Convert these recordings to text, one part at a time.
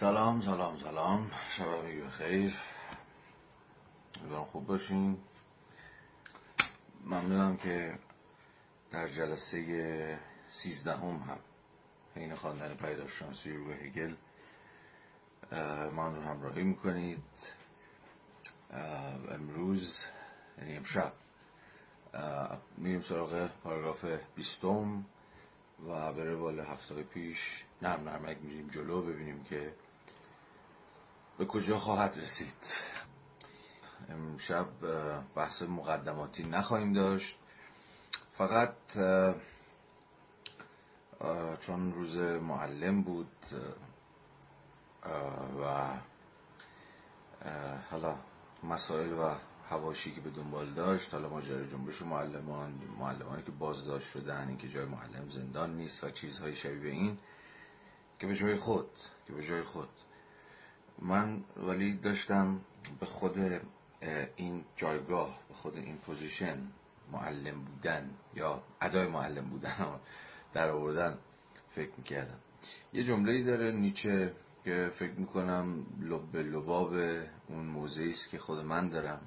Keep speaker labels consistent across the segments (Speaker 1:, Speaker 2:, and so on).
Speaker 1: سلام سلام سلام. شب همگی بخیر. امیدوارم خوب باشین. ممنونم که در جلسه سیزدهم هم حین خواندن پیداشناسی روی هگل من رو همراهی می‌کنید. امروز یعنی امشب میریم سراغ پاراگراف بیستم و به روال هفته پیش نرم نرمک میریم جلو ببینیم که به کجا خواهد رسید؟ امشب بحث مقدماتی نخواهیم داشت. فقط چون روز معلم بود و حالا مسائل و حواشی که به دنبال داشت حالا ماجرای جنبش معلمان معلمانی که بازداشت شدن اینکه جای معلم زندان نیست و چیزهای شبیه این که به جای خود که به جای خود. من ولی داشتم به خود این جایگاه به خود این پوزیشن معلم بودن یا ادای معلم بودن در آوردن فکر می‌کردم. یه جمله داره نیچه که فکر می‌کنم لب لباب اون موضعی است که خود من دارم.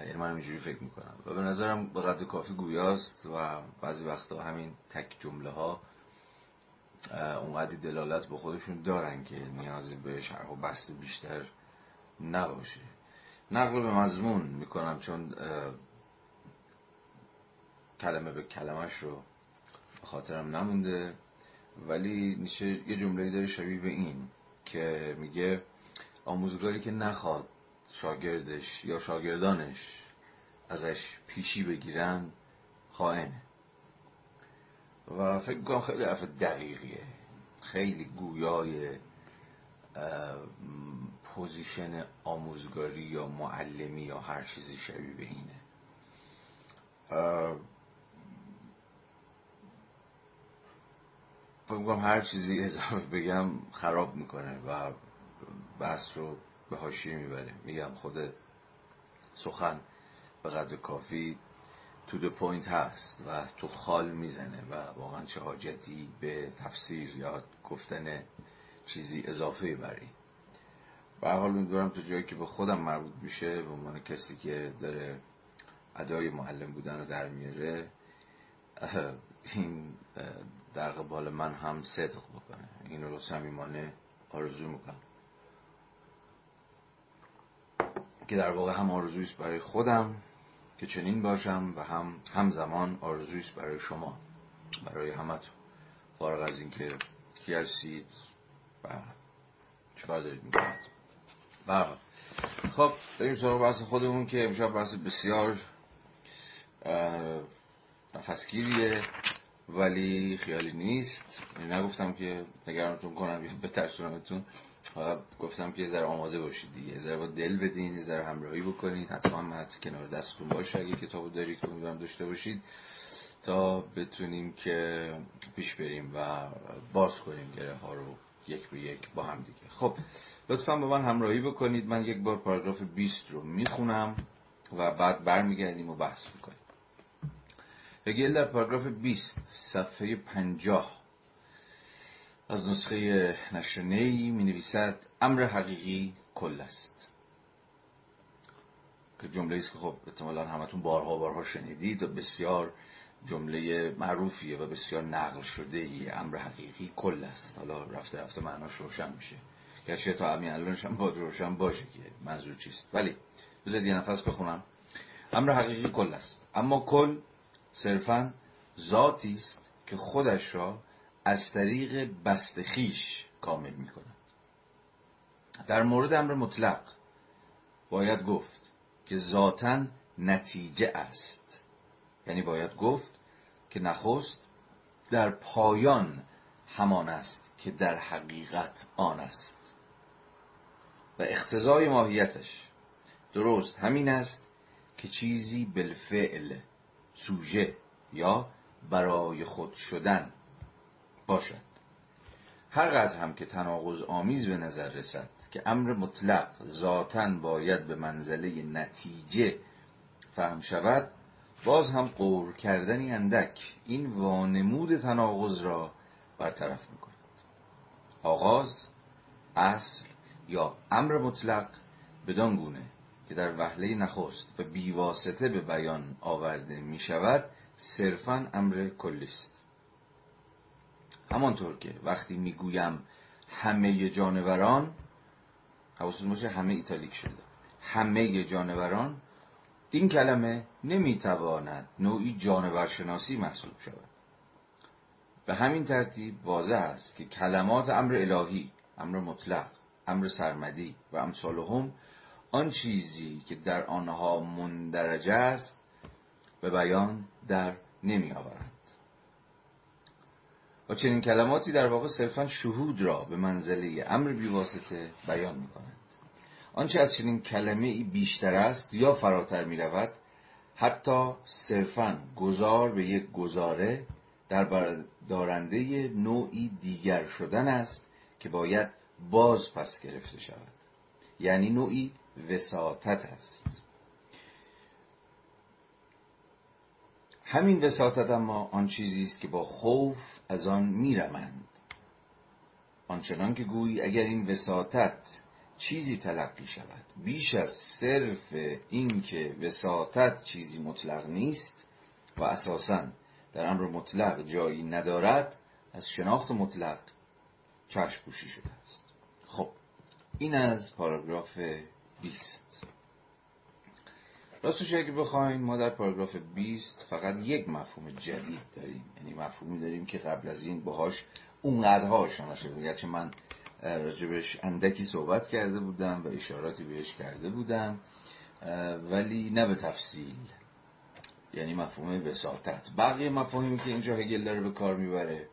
Speaker 1: یعنی من اینجوری فکر می‌کنم. و به نظرم به قدر کافی گویاست و بعضی وقتا همین تک جمله ها اونقدی دلالت به خودشون دارن که نیازی به شرح و بست بیشتر نباشه. نقل به مضمون می‌کنم چون کلمه به کلمش رو خاطرم نمونده. ولی میشه یه جمله داره شبیه به این که میگه آموزگاری که نخواد شاگردش یا شاگردانش ازش پیشی بگیرن خائنه. و فکر می‌کنم خیلی حرف دقیقیه. خیلی گویای پوزیشن آموزگاری یا معلمی یا هر چیزی شبیه به اینه. فکر هر چیزی اضافه بگم خراب می‌کنه و بحث رو به حاشیه می‌بره میگم خود سخن به قدر کافی to the point هست و تو خال می‌زنه و واقعا چه حاجتی به تفسیر یا گفتن چیزی اضافه بری. به حال امیدوارم تو جایی که به خودم مربوط میشه به عنوان کسی که داره ادای معلم بودن رو در میاره این در قبال من هم صدق بکنه. این رو صمیمانه آرزو می‌کنم. که در واقع هم آرزویست برای خودم. که چنین باشم و هم همزمان آرزویست برای شما برای همتون. فارغ از اینکه کی هستید و چکار دارید می‌کنید. بله. خب بریم سراغ بحث خودمون که امشب بحث بسیار نفسگیریه ولی خیالی نیست. یعنی نگفتم که نگرانتون کنم یا بترسونمتون. گفتم که یه ذره آماده باشید دیگه. یه ذره با دل بدین یه ذره همراهی بکنید حتما حتی کنار دستتون باشه. اگه کتابو دارید که امیدوارم داشته باشید تا بتونیم که پیش بریم و باز کنیم گره ها رو یک به یک با هم دیگه. خب لطفا با من همراهی بکنید. من یک بار پاراگراف 20 رو می‌خونم و بعد برمیگردیم و بحث می‌کنیم. هگل در پاراگراف 20 صفحه 50 از نسخه نشنی می نویسد امر حقیقی کل است. که جمله است که خب احتمالا همتون بارها بارها شنیدید و بسیار جمله معروفیه و بسیار نقل شده ای. امر حقیقی کل است. حالا رفته رفته معناش روشن میشه. گرچه تا همین الانش هم باید روشن باشه که منظور چیست. ولی بذارید یه نفس بخونم. امر حقیقی کل است. اما کل صرفا ذاتی است که خودش را از طریق بستخیش کامل می کند. در مورد امر مطلق باید گفت که ذاتا نتیجه است یعنی باید گفت که نخست در پایان همان است که در حقیقت آن است و اختزای ماهیتش درست همین است که چیزی بالفعل سوژه یا برای خود شدن باشد. هر هم که تناقض آمیز به نظر رسد که امر مطلق ذاتا باید به منزله نتیجه فهم شود باز هم قور کردنی اندک این وانمود تناقض را برطرف می کند آغاز اصل یا امر مطلق بدان گونه که در وهله نخست و بیواسطه به بیان آورده می شود صرفا امر کلی است همانطور که وقتی می‌گویم همه جانوران حواستون باشه همه ایتالیک شده. همه جانوران این کلمه نمی‌تواند نوعی جانورشناسی محسوب شود. به همین ترتیب واضح است که کلمات امر الهی امر مطلق امر سرمدی و امثالهم آن چیزی که در آنها مندرج است به بیان در نمی آورند و چنین کلماتی در واقع صرفا شهود را به منزله امر بیواسطه بیان می کنند آنچه از چنین کلمه بیشتر است یا فراتر می رود حتی صرفا گذار به یک گزاره در دارنده نوعی دیگر شدن است که باید باز پس گرفته شود. یعنی نوعی وساطت است. همین وساطت اما آن چیزی است که با خوف از آن میرمند آنچنان که گویی اگر این وساطت چیزی تلقی شود بیش از صرف اینکه وساطت چیزی مطلق نیست و اساسا در امر مطلق جایی ندارد از شناخت مطلق چشم پوشی شده است. خب این از پاراگراف 20 راستش اگه بخواین ما در پاراگراف 20 فقط یک مفهوم جدید داریم. یعنی مفهومی داریم که قبل از این باهاش اونقدرها آشنا شده گرچه من راجبش اندکی صحبت کرده بودم و اشاراتی بهش کرده بودم ولی نه به تفصیل. یعنی مفهوم وساطت. بقیه مفاهیمی که اینجا هگل داره به کار می‌بره.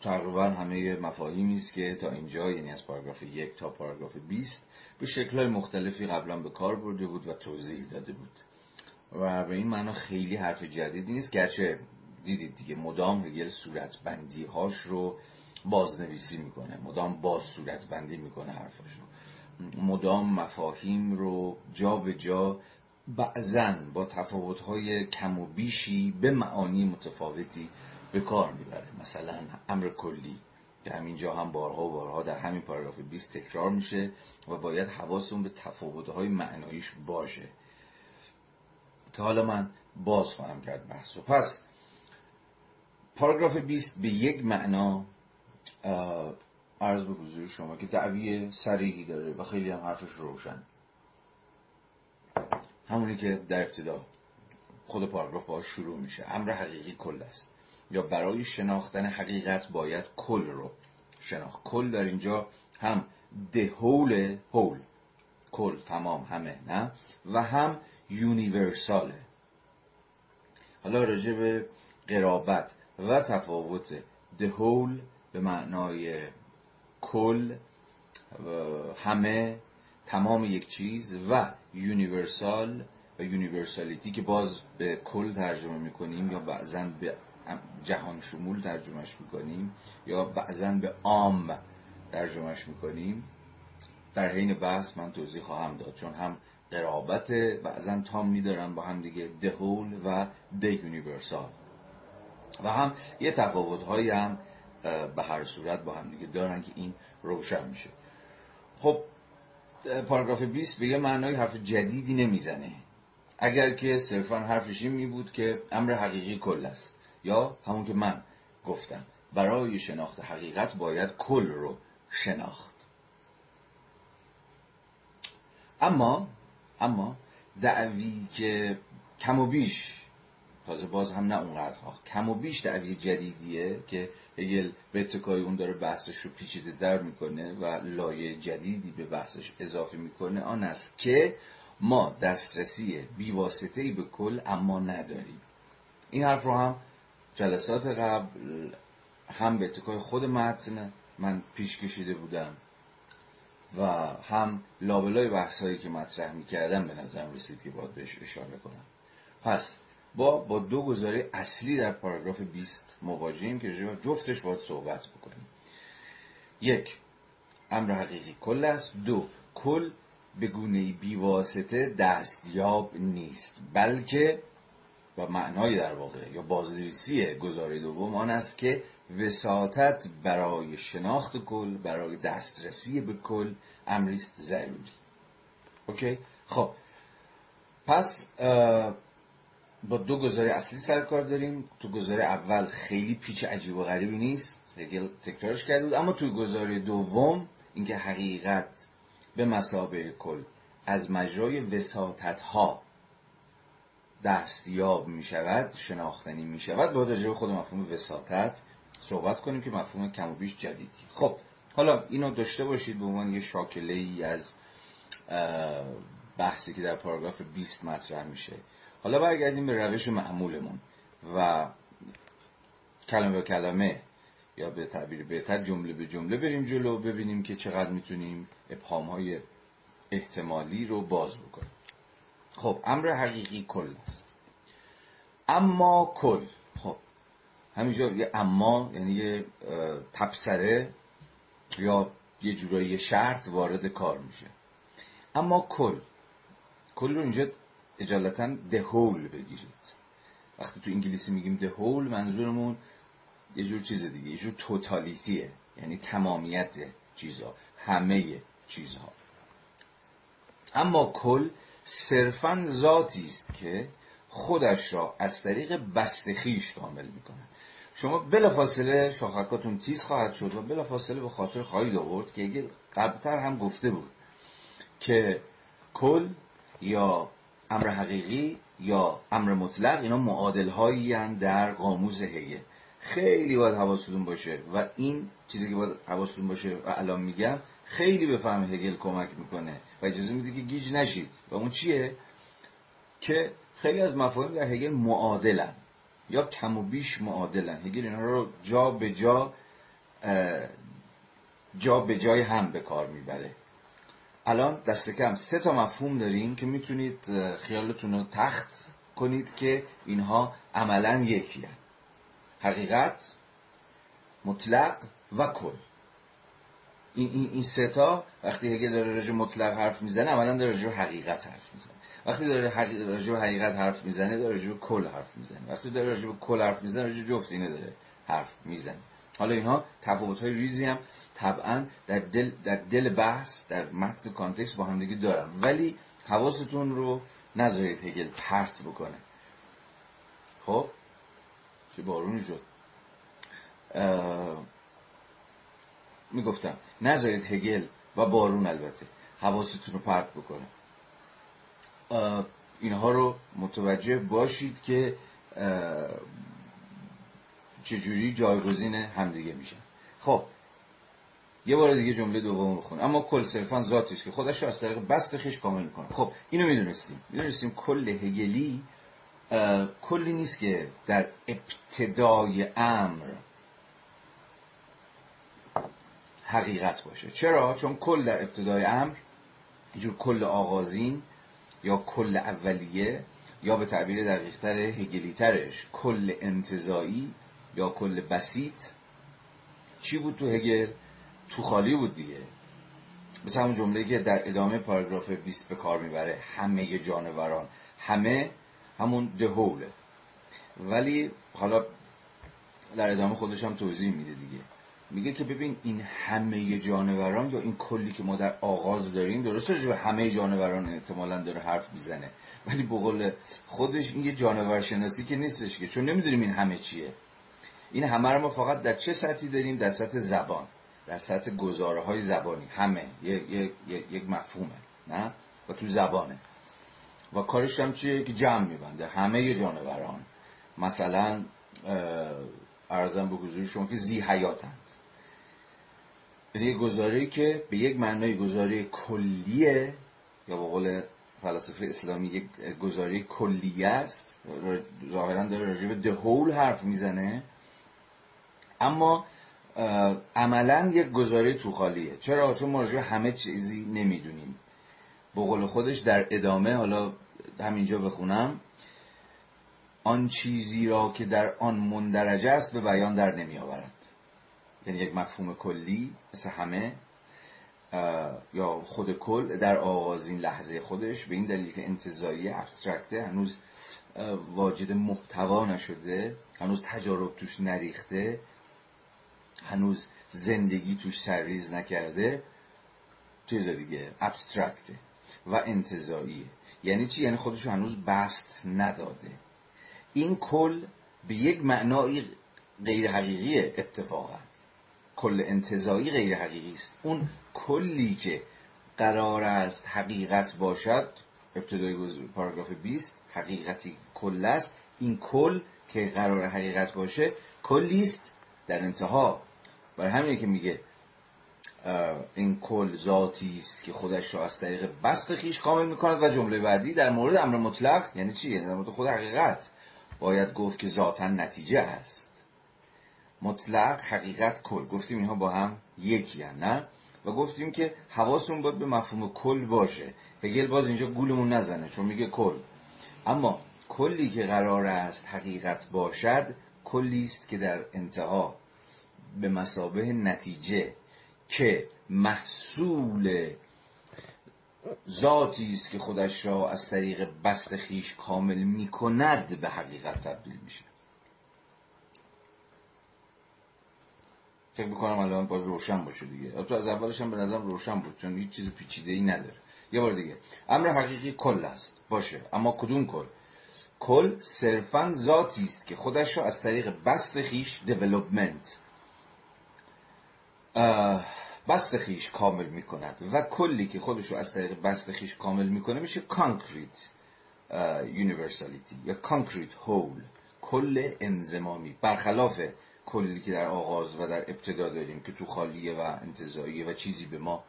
Speaker 1: تقریبا همه مفاهیمی است که تا اینجا یعنی از پاراگراف یک تا پاراگراف 20 به شکلهای مختلفی قبلا به کار برده بود و توضیح داده بود. و به این معنا خیلی حرف جدیدی نیست. گرچه دیدید دیگه مدام هگل صورت بندی هاش رو بازنویسی می‌کنه. مدام باز صورت بندی می‌کنه حرفاش رو. مدام مفاهیم رو جا به جا بعضا با تفاوت‌های کم و بیشی به معانی متفاوتی به کار می‌بره. مثلا امر کلی که همینجا هم بارها و بارها در همین پاراگراف 20 تکرار میشه و باید حواسون به تفاوت‌های معناییش باشه. که حالا من باز خواهم کرد بحث و پس پاراگراف 20 به یک معنا عرض به حضور شما که دعوی سریحی داره و خیلی هم حرفش روشن. همونی که در ابتدا خود پاراگراف باش شروع میشه. امر حقیقی کل است. یا برای شناختن حقیقت باید کل رو شناخت. کل در اینجا هم دهول هول کل تمام همه نه؟ و هم universal ه حالا راجع به قرابت و تفاوت the whole به معنای کل همه تمام یک چیز و universal و universality که باز به کل ترجمه می‌کنیم یا بعضا به جهان شمول ترجمهش می‌کنیم یا بعضا به عام ترجمهش می‌کنیم. در حین بحث من توضیح خواهم داد چون هم قرابت بعضا تام میدارن با هم دیگه دهول و د یونیورسال و هم یه تفاوت هایی هم به هر صورت با هم دیگه دارن که این روشن میشه. خب پاراگراف 20 به یه معنای حرف جدیدی نمی‌زنه. اگر که صرفا حرفش این می بود که امر حقیقی کل است. یا همون که من گفتم برای شناخت حقیقت باید کل رو شناخت. اما اما دعوی که کم و بیش تازه باز هم نه اونقدرها کم و بیش دعوی جدیدیه که هگل به اتکای اون داره بحثش رو پیچیده در می‌کنه و لایه جدیدی به بحثش اضافه می‌کنه آن است که ما دسترسی بیواسطه به کل اما نداریم. این حرف رو هم جلسات قبل هم به اتکای خود متن من پیش کشیده بودم و هم لابلای بحث هایی که مطرح می‌کردم به نظرم رسید که باید بهش اشاره کنم. پس با با دو گزاره اصلی در پاراگراف 20 مواجهیم که جفتش باید صحبت بکنیم. یک امر حقیقی کل است. دو کل به گونه بیواسطه دستیاب نیست بلکه و معنای در واقع یا بازنویسی گزاره دوم آن است که وساطت برای شناخت کل برای دسترسی به کل امریست ضروری. اوکی؟ خب. پس با دو گزاره اصلی سر کار داریم. تو گزاره اول خیلی پیچ عجیب و غریبی نیست. هگل تکرارش کرده بود. اما تو گزاره دوم اینکه حقیقت به مسابه کل از مجرای وساطت ها دستیاب می شود شناختنی می شود باید راجع خود مفهوم وساطت صحبت کنیم که مفهوم کم و بیش جدیدی خب حالا اینو داشته باشید به عنوان یه شاکله ای از بحثی که در پاراگراف 20 مطرح میشه. حالا برگردیم به روش معمولمون و کلمه به کلمه یا به تعبیر بهتر جمله به جمله بریم جلو ببینیم که چقدر می‌تونیم ابهام های احتمالی رو باز بکنیم. خب امر حقیقی کل است. اما کل خب همینجا یه اما یعنی یه تبصره یا یه جورایی شرط وارد کار میشه. اما کل کل رو اینجا اجالتا دهول بگیرید. وقتی تو انگلیسی میگیم دهول منظورمون یه جور چیز دیگه یه جور توتالیتیه یعنی تمامیت چیزها همه چیزها. اما کل صرفا ذاتی است که خودش را از طریق بستخیش کامل می‌کنه شما بلافاصله شاخکاتون تیز خواهد شد و بلافاصله به خاطر خواهید آورد که اگه قبلتر هم گفته بود که کل یا امر حقیقی یا امر مطلق اینا معادل هایی در قاموس هگل خیلی باید حواستون باشه. و این چیزی که باید حواستون باشه و الان میگم خیلی به فهم هگل کمک می‌کنه. و اجازه میده که گیج نشید. و اون چیه؟ که خیلی از مفاهیم در هگل معادلن. یا کم و بیش معادلن. هگل اینا رو جا به جا جا به جای هم به کار می‌بره. الان دست کم سه تا مفهوم داریم که می‌تونید خیالتون رو تخت کنید که اینها عملا یکی هن. حقیقت مطلق و کل. این, این, این سه تا وقتی هگل داره راجع مطلق حرف می‌زنه عملا داره راجع حقیقت حرف می‌زنه. وقتی داره راجع حقیقت حرف می‌زنه داره راجع کل حرف می‌زنه. وقتی داره راجع کل حرف می‌زنه راجع جفت اینه داره حرف می‌زنه. حالا اینها تفاوت های ریزی هم طبعا در دل, در دل بحث در متن کانتکست با همدیگه دارم ولی حواستون رو نذارید هگل پرت بکنه. خب؟ چه بارونی شد. می‌گفتم نذارید هگل و بارون البته حواستون رو پرت بکنه. اینها رو متوجه باشید که چجوری جایگزین همدیگه میشن خب یه بار دیگه جمله دوم رو اما کل صرفا ذاتیش که خودش رو از طریق بست خیش کامل می‌کنه. خب اینو می‌دونستیم. می‌دونستیم کل هگلی کلی نیست که در ابتدای امر حقیقت باشه. چرا؟ چون کل در ابتدای امر اینجور کل آغازین یا کل اولیه یا به تعبیر دقیقتر هگلیترش کل انتظایی یا کل بسیط. چی بود تو هگل؟ تو خالی بود دیگه. مثل همون جمله که در ادامه پاراگراف 20 به کار می‌بره. همه جانوران همه همون دهوله ولی حالا در ادامه خودش هم توضیح میده دیگه. میگه که ببین این همه جانوران یا این کلی که ما در آغاز داریم درسته به همه جانوران احتمالا داره حرف می‌زنه. ولی بقول خودش این یه جانور شناسی که نیستش که. چون نمی‌دونیم این همه چیه. این همه رو ما فقط در چه سطحی داریم؟ در سطح زبان. در سطح گزاره های زبانی. همه. یک مفهومه. نه؟ و تو زبانه. و کارش هم چیه که جمع میبنده. همه جانوران. مثلا ارزم به حضور شما که زی حیاتند یک گزاره که به یک معنای گزاره کلیه یا به قول فلاسفه اسلامی یک گزاره کلیه است. ظاهرا داره راجع به دهول حرف می‌زنه. اما عملا یک گزاره تو خالیه. چرا؟ چون ما همه چیزی نمی‌دونیم. به خودش در ادامه حالا همینجا بخونم. آن چیزی را که در آن مندرجه است به بیان در نمی آورد یعنی یک مفهوم کلی مثل همه یا خود کل در آغازین لحظه خودش به این دلیل که انتظایی ابسترکته هنوز واجد محتوا نشده هنوز تجارب توش نریخته هنوز زندگی توش سرریز نکرده چیز دیگه ابسترکته. و انتظاییه یعنی چی؟ یعنی خودش هنوز بست نداده. این کل به یک معنای غیر حقیقی اتفاقا. کل انتظایی غیر حقیقی است. اون کلی که قرار است حقیقت باشد ابتدای پاراگراف 20 حقیقتی کل است. این کل که قرار حقیقت باشه کلی است در انتها. برای همینه که میگه این کل ذاتی است که خودش را از طریق بست خیش کامل می‌کند و جمله بعدی در مورد امر مطلق یعنی چی؟ یعنی در مورد خود حقیقت. باید گفت که ذاتا نتیجه است. مطلق حقیقت کل. گفتیم اینها با هم یکی نه؟ و گفتیم که حواسمون باید به مفهوم کل باشه. هگل باز اینجا گولمون نزنه چون میگه کل. اما کلی که قرار است حقیقت باشد کلی است که در انتها به مسابه نتیجه که محصول ذاتی است که خودش را از طریق بست خیش کامل می کند به حقیقت تبدیل میشه. فکر می‌کنم الان باید روشن باشه دیگه. تو از اولش هم به نظرم روشن بود چون هیچ چیز پیچیده ای نداره. یه بار دیگه. امر حقیقی کل است. باشه. اما کدوم کل؟ کل صرفا ذاتی است که خودش را از طریق بسط خویش development بسط خویش کامل می‌کند و کلی که خودش رو از طریق بسط خویش کامل می‌کنه میشه concrete universality یا concrete whole کل انزمامی برخلاف کلی که در آغاز و در ابتدا داریم که تو خالیه و انتظاییه و چیزی به ما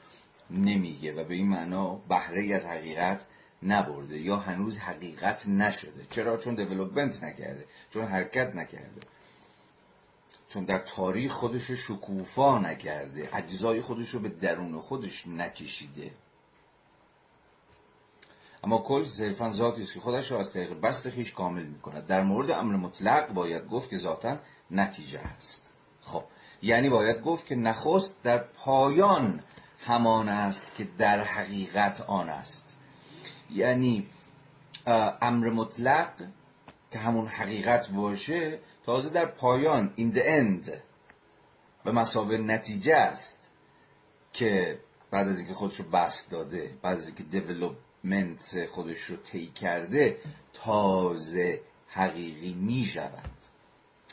Speaker 1: نمیگه و به این معنا بهره از حقیقت نبرده یا هنوز حقیقت نشده. چرا؟ چون دیولوپمنت نکرده چون حرکت نکرده. چون در تاریخ خودش رو شکوفا نکرده اجزای خودش رو به درون خودش نکشیده. اما کل صرفا ذاتی است که خودش را از طریق بست خیش کامل می‌کند. در مورد امر مطلق باید گفت که ذاتا نتیجه است. خب یعنی باید گفت که نخست در پایان همان است که در حقیقت آن است. یعنی امر مطلق که همون حقیقت باشه تازه در پایان in the end به مسابه نتیجه است که بعد از اینکه خودش رو بسط داده بعد از اینکه development خودش رو طی کرده تازه حقیقی می شود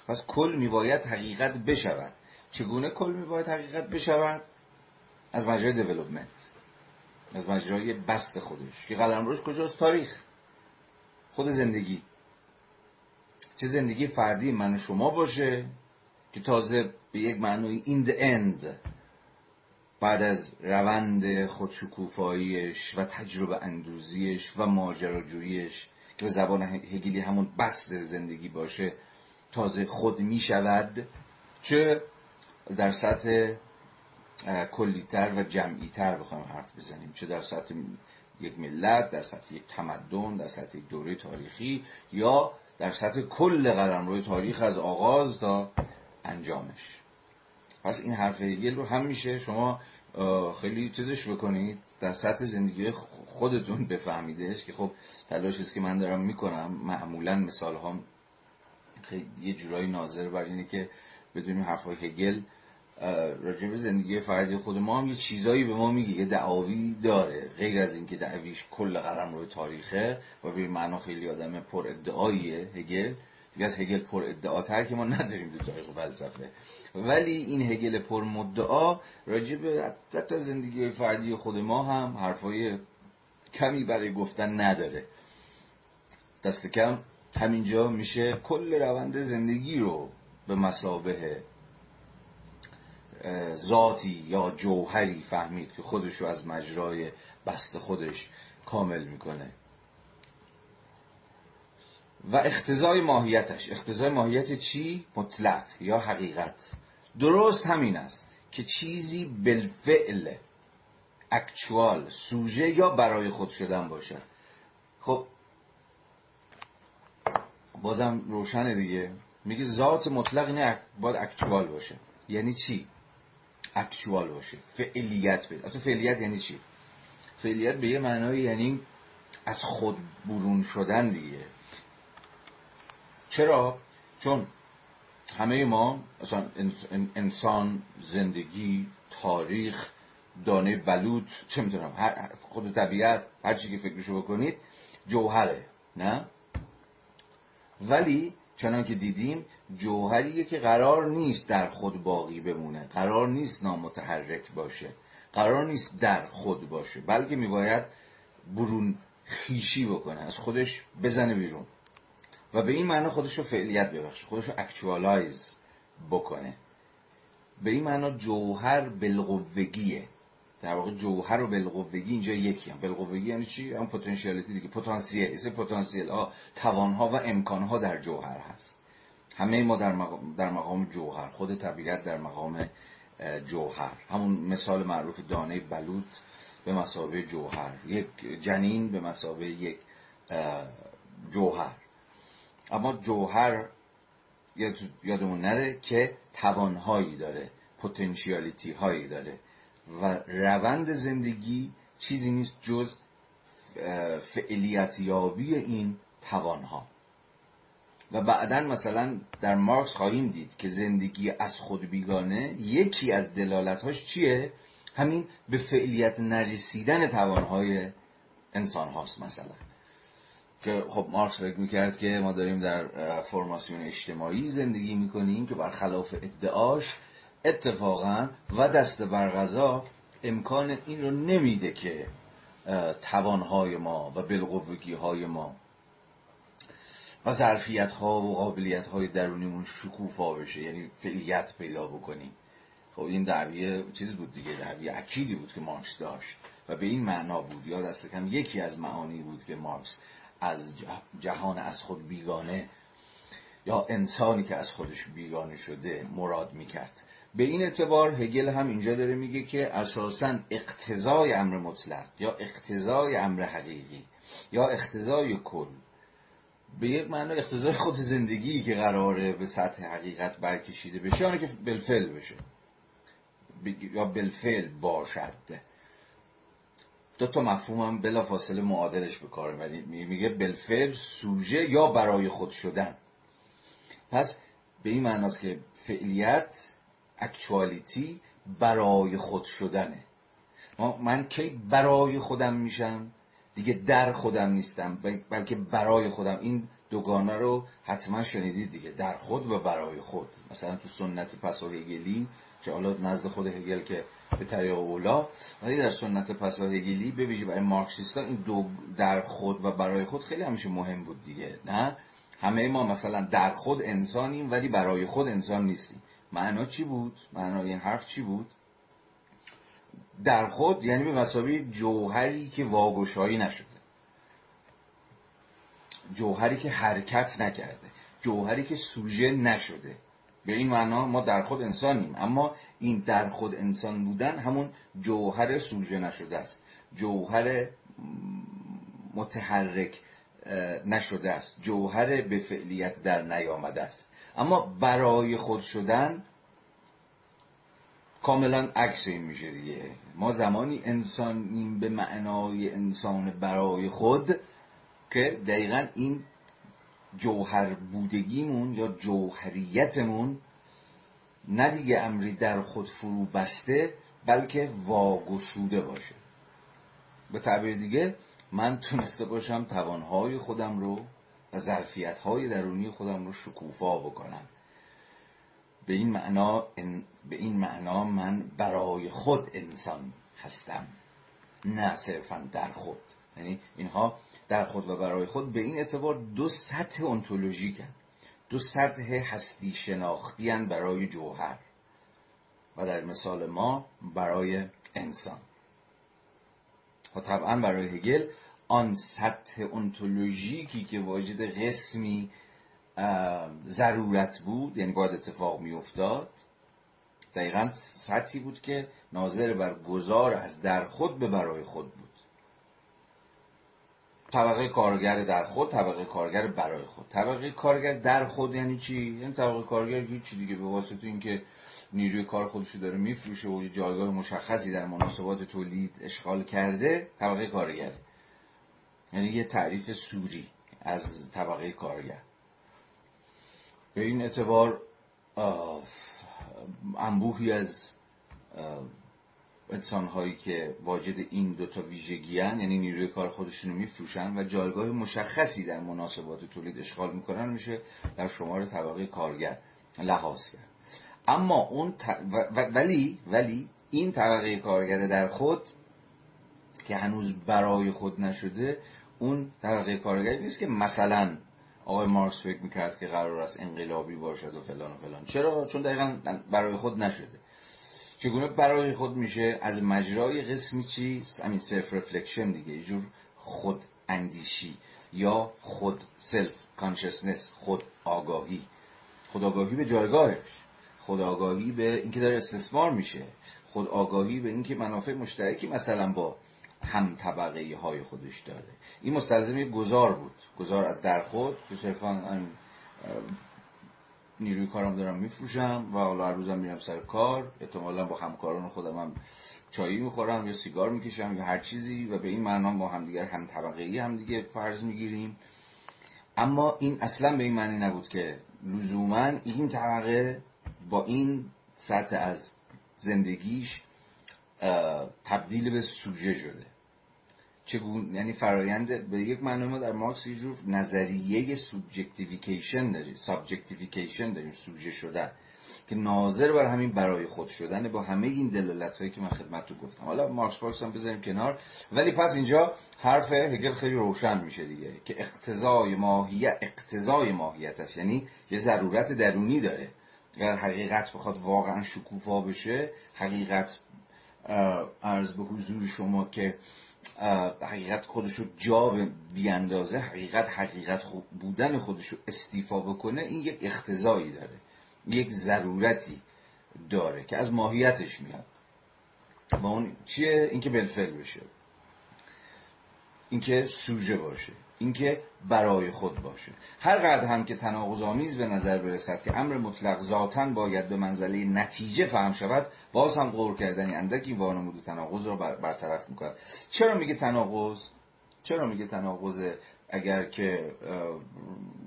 Speaker 1: پس کل می باید حقیقت بشود. چگونه کل می باید حقیقت بشود؟ از مجرای development از مجرای بسط خودش. که قلمروش کجاست؟ تاریخ. خود زندگی. چه زندگی فردی من و شما باشه که تازه به یک معنی این the end بعد از روند خودشکوفاییش و تجربه اندوزیش و ماجراجوییش که به زبان هگلی همون بست زندگی باشه تازه خود می شود چه در سطح کلیتر و جمعیتر بخوایم حرف بزنیم. چه در سطح یک ملت در سطح یک تمدن در سطح یک دوره تاریخی یا در سطح کل روی تاریخ از آغاز تا انجامش. پس این حرف هگل رو هم میشه. شما خیلی چیزش بکنید. در سطح زندگی خودتون بفهمیدش که خب تلاشی که من دارم می‌کنم. معمولا مثال هم یه جورایی ناظر بر اینه که بدونیم حرفای هگل راجع به زندگی فردی خود ما هم یه چیزایی به ما میگه یه دعاوی داره. غیر از اینکه دعویش کل قلم روی تاریخه و به معنا خیلی آدم پر ادعاییه هگل. دیگه از هگل پر ادعاتر که ما نداریم دو تاریخ فلسفه. ولی این هگل پر مدعا راجع به حتی زندگی فردی خود ما هم حرفای کمی برای گفتن نداره. دست کم همینجا میشه. کل روند زندگی رو به مسابه ذاتی یا جوهری فهمید که خودش رو از مجرای بست خودش کامل می‌کنه. و اختزای ماهیتش. اختزای ماهیت چی؟ مطلق یا حقیقت. درست همین است که چیزی بالفعل اکچوال سوژه یا برای خود شدن باشد خب بازم روشنه دیگه. میگه ذات مطلق اینه باید اکچوال باشه. یعنی چی؟ اکچوال باشه. فعلیت بده. اصلا فعلیت یعنی چی؟ فعلیت به یه معنای یعنی از خود برون شدن دیگه. چرا؟ چون همه ما مثلا انسان زندگی تاریخ دانه بلوط چه می‌تونم خود طبیعت هر چی که فکرشو بکنید جوهره نه؟ ولی چنان که دیدیم جوهریه که قرار نیست در خود باقی بمونه. قرار نیست نامتحرک باشه. قرار نیست در خود باشه. بلکه میباید برون خیشی بکنه. از خودش بزنه بیرون. و به این معنی خودش رو فعلیت ببخشه. خودش رو اکچوالایز بکنه. به این معنا جوهر بالقوگیه در واقع جوهر و بالقوگی اینجا یکی هم بالقوگی یعنی چی؟ هم پتانسیالیتی دیگه. پتانسیل اسم پتانسیل ها توانها و امکان ها در جوهر هست. همه ما در مقام, در مقام جوهر. خود طبیعت در مقام جوهر. همون مثال معروف دانه بلوط به مسابه جوهر. یک جنین به مسابه یک جوهر. اما جوهر یادمون نره که توانهایی داره. پتانسیالیتی هایی داره. و روند زندگی چیزی نیست جز فعلیت یابی این توانها. و بعدا مثلا در مارکس خواهیم دید که زندگی از خود بیگانه یکی از دلالتهاش چیه؟ همین به فعلیت نرسیدن توانهای انسان هاست مثلا. که خب مارکس فکر می‌کرد که ما داریم در فرماسیون اجتماعی زندگی می‌کنیم که برخلاف ادعاش اتفاقا و دست برغذا امکان این رو نمیده که توانهای ما و بلغوگی های ما و ظرفیت ها و قابلیت های درونیمون شکوفا بشه. یعنی فعلیت پیدا بکنیم. خب این دعویه چیز بود دیگه دعویه اکیدی بود که مارکس داشت و به این معنا بود. یا دست کم یکی از معانی بود که مارکس از جهان از خود بیگانه یا انسانی که از خودش بیگانه شده مراد می‌کرد. به این اعتبار هگل هم اینجا داره میگه که اساسا اقتضای امر مطلق یا اقتضای امر حقیقی یا اقتضای کل. به یک معنی اقتضای خود زندگی که قراره به سطح حقیقت برکشیده بشه آنه که بالفعل بشه. یا بالفعل باشد. دو تا مفهوم هم بلا فاصله معادلش بکار میگه بالفعل سوژه یا برای خود شدن. پس به این معناست که فعلیت اکچوالیتی برای خود شدنه. من کی برای خودم میشم؟ دیگه در خودم نیستم بلکه برای خودم. این دوگانه رو حتما شنیدید دیگه. در خود و برای خود. مثلا تو سنت پسا هگلی چه حالا نزد خود هگل که به طریق اولا ولی در سنت پسا هگلی به ویژه برای مارکسیستا این دو در خود و برای خود خیلی همیشه مهم بود دیگه نه؟ همه ما مثلا در خود انسانیم ولی برای خود انسان نیستیم. معنا چی بود؟ معنای این حرف چی بود؟ در خود یعنی به مسابقه جوهری که واگشایی نشده. جوهری که حرکت نکرده. جوهری که سوژه نشده. به این معنا ما در خود انسانیم. اما این در خود انسان بودن همون جوهر سوژه نشده است. جوهر متحرک نشده است. جوهر به فعلیت در نیامده است. اما برای خود شدن کاملا عکس این میشه دیگه. ما زمانی انسانیم به معنای انسان برای خود که دقیقا این جوهر بودگیمون یا جوهریتمون نه دیگه امری در خود فرو بسته بلکه واگشوده باشه. به تعبیر دیگه من تونسته باشم توانهای خودم رو و ظرفیتهای درونی خودم رو شکوفا بکنم. به این معنا به این معنا من برای خود انسان هستم نه صرفا در خود. یعنی اینها در خود و برای خود به این اعتبار دو سطح انتولوژیکن دو سطح هستی شناختی برای جوهر و در مثال ما برای انسان. و طبعا برای هگل آن سطح انتولوژیکی که واجد قسمی ضرورت بود یعنی باید اتفاق می افتاد دقیقا سطحی بود که ناظر بر گذار از در خود به برای خود بود. طبقه کارگر در خود طبقه کارگر برای خود. طبقه کارگر در خود یعنی چی؟ یعنی طبقه کارگر هیچی دیگه به واسطه اینکه نیروی کار خودش داره میفروشه و یه جایگاه مشخصی در مناسبات تولید اشغال کرده طبقه کارگره یعنی یه تعریف سوری از طبقه کارگر. به این اعتبار انبوهی از انسان هایی که واجد این دوتا ویژگی یعنی نیروی کار خودشون رو میفروشن و جایگاه مشخصی در مناسبات تولید اشغال می‌کنن میشه در شمار طبقه کارگر لحاظ کرد. اما اون ولی ولی این طبقه کارگر در خود که هنوز برای خود نشده اون طبقه کارگری نیست که مثلا آقای مارکس فکر می‌کرد که قرار است انقلابی باشد و فلان و فلان. چرا؟ چون دقیقا برای خود نشده. چگونه برای خود میشه؟ از مجرای قسمی چیز همین self-reflection دیگه یه جور خود اندیشی یا خود self-consciousness خود آگاهی. خود آگاهی به جایگاهش. خود آگاهی به اینکه داره استثمار میشه. خود آگاهی به اینکه منافع مشترکی مثلا با هم طبقه های خودش داره. این مستلزم گذار بود. گذار از در خود. که صرفا نیروی کارم دارم میفروشم و حالا هر روزم میرم سر کار. احتمالا با همکاران خودم هم چایی می‌خورم یا سیگار می‌کشم یا هر چیزی و به این معنا با همدیگر هم طبقه ای هم دیگه فرض می‌گیریم. اما این اصلا به این معنی نبود که لزوما این طبقه با این سطح از زندگیش تبدیل به سوژه شده. چگونه یعنی فرایند به یک معنی ما در مارکس یه جور نظریه subjectification داریم. subjectification داریم سوژه شدن. که ناظر بر همین برای خود شدن با همه این دلالت هایی که من خدمتتون گفتم. حالا مارکس پارکس هم بذاریم کنار. ولی پس اینجا حرف هگل خیلی روشن میشه دیگه که اقتضای ماهیت اقتضای ماهیتش یعنی یه ضرورت درونی داره. اگر حقیقت بخواد واقعا شکوفا بشه حقیقت ارز به حضور شما که حقیقت خودشو جا بیاندازه حقیقت حقیقت بودن خودشو استیفا بکنه این یک اختزایی داره یک ضرورتی داره که از ماهیتش میاد. و اون چیه؟ اینکه بلفل بشه. اینکه سوژه باشه. اینکه برای خود باشه. هر قدر هم که تناقض آمیز به نظر برسد که امر مطلق ذاتا باید به منزله نتیجه فهم شود باز هم قور کردنی اندکی وانمود تناقض را برطرف می‌کند. چرا میگه تناقض؟ چرا میگه تناقض اگر که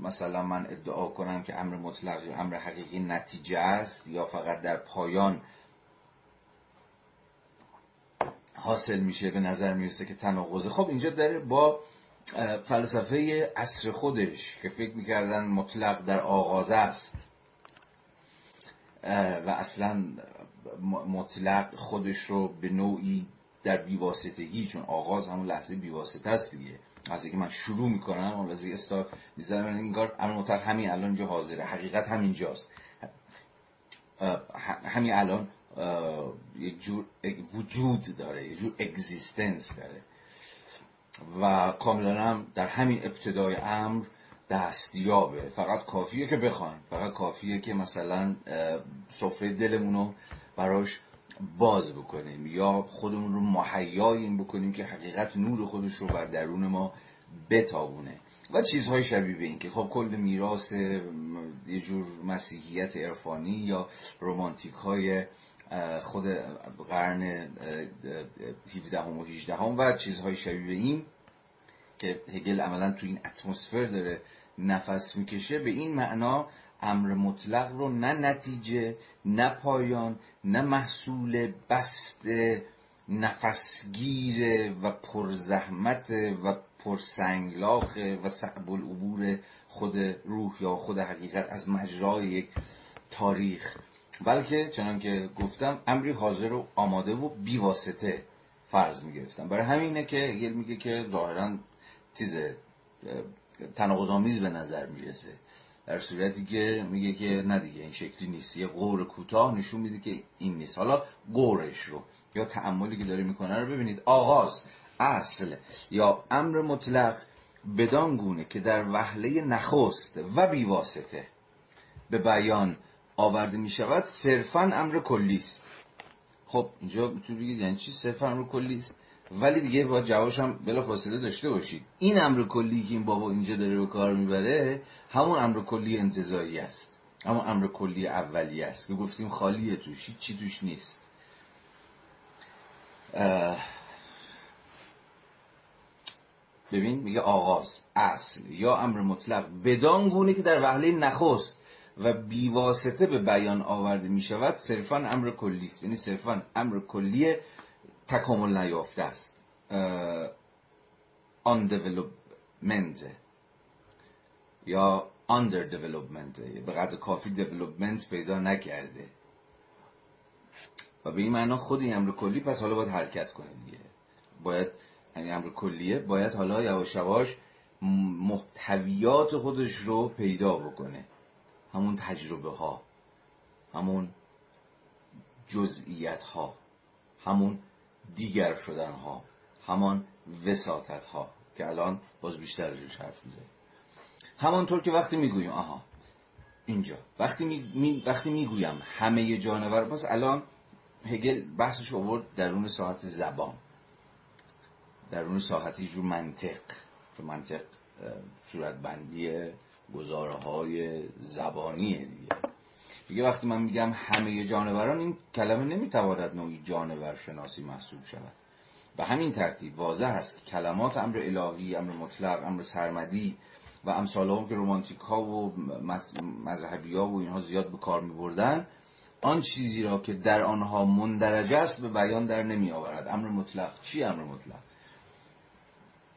Speaker 1: مثلا من ادعا کنم که امر مطلق یا امر حقیقی نتیجه است یا فقط در پایان حاصل میشه به نظر می‌رسه که تناقضه. خب اینجا داره با فلسفه اصر خودش که فکر می‌کردن مطلق در آغاز است. و اصلا مطلق خودش رو به نوعی در بیواسطگی چون آغاز همون لحظه بیواسطه است دیگه. از که من شروع می‌کنم اون لحظه استا می‌زنم این کار امر مطلق همین الان اینجا حاضره. حقیقت همینجاست همین الان یک جور وجود داره یک جور اگزیستنس داره. و کاملا هم در همین ابتدای امر دستیابه. فقط کافیه که بخوایم. فقط کافیه که مثلا سفره دلمون رو براش باز بکنیم یا خودمون رو مهیا این بکنیم که حقیقت نور خودش رو بر درون ما بتابونه. و چیزهای شبیه به این که خب کل میراث یه جور مسیحیت عرفانی یا رومانتیک های خود قرن 17 و 18 و چیزهای شبیه این که هگل عملا تو این اتمسفر داره نفس می‌کشه به این معنا امر مطلق رو نه نتیجه نه پایان نه محصول بست نفسگیر و پرزحمت و پرسنگلاخ و صعب العبور خود روح یا خود حقیقت از مجرای یک تاریخ. بلکه چنان که گفتم امری حاضر و آماده و بیواسطه فرض می‌گرفتم. برای همینه که هگل میگه که ظاهرا چیز تناقض به نظر می‌رسه. در صورتی که میگه که نه دیگه این شکلی نیست. یه قور کوتاه نشون میده که این نیست. حالا قورش رو یا تعملی که داره می‌کنه رو ببینید. آغاز اصل یا امر مطلق بدان گونه که در وهله نخست و بیواسطه به بیان آورده می شود صرفا امر کلی است. خب اینجا می‌تونید بگید یعنی چی؟ صرفا امر کلی است. ولی دیگه با جوابش هم بلا فاصله داشته باشید. این امر کلی که این بابا اینجا داره به کار می‌بره همون امر کلی انتظایی است. همون امر کلی اولی است. که گفتیم خالیه توش چی توش نیست. ببین میگه آغاز اصل یا امر مطلق بدان گونه که در وهله نخست. و بیواسطه به بیان آورده می شود صرفا امر کلی است. یعنی صرفا امر کلی تکامل نیافته است. آن یا under development به قدر کافی development پیدا نکرده. و به این معنا خود این امر کلی پس حالا باید حرکت کنه دیگه. باید یعنی امر کلیه باید حالا یواش یواش محتویات خودش رو پیدا بکنه. همون تجربه ها همون جزئیت ها همون دیگر شدن ها همان وساطت ها که الان باز بیشتر روش حرف می‌زنیم. همانطور که وقتی می‌گوییم آها اینجا وقتی می, وقتی می‌گویم همه جانور باز الان هگل بحثش آورد درون ساعت زبان درون ساحتی جو منطق جو منطق صورت بندی گزاره های زبانیه دیگه. دیگه وقتی من میگم همه جانوران این کلمه نمی‌تواند نوعی جانور شناسی محسوب شود. به همین ترتیب واضح است که کلمات امر الهی امر مطلق امر سرمدی و امثال هم که رومانتیک ها و مذهبی ها و اینها زیاد به کار می بردن آن چیزی را که در آنها مندرجه است به بیان در نمی آورد امر مطلق چی؟ امر مطلق.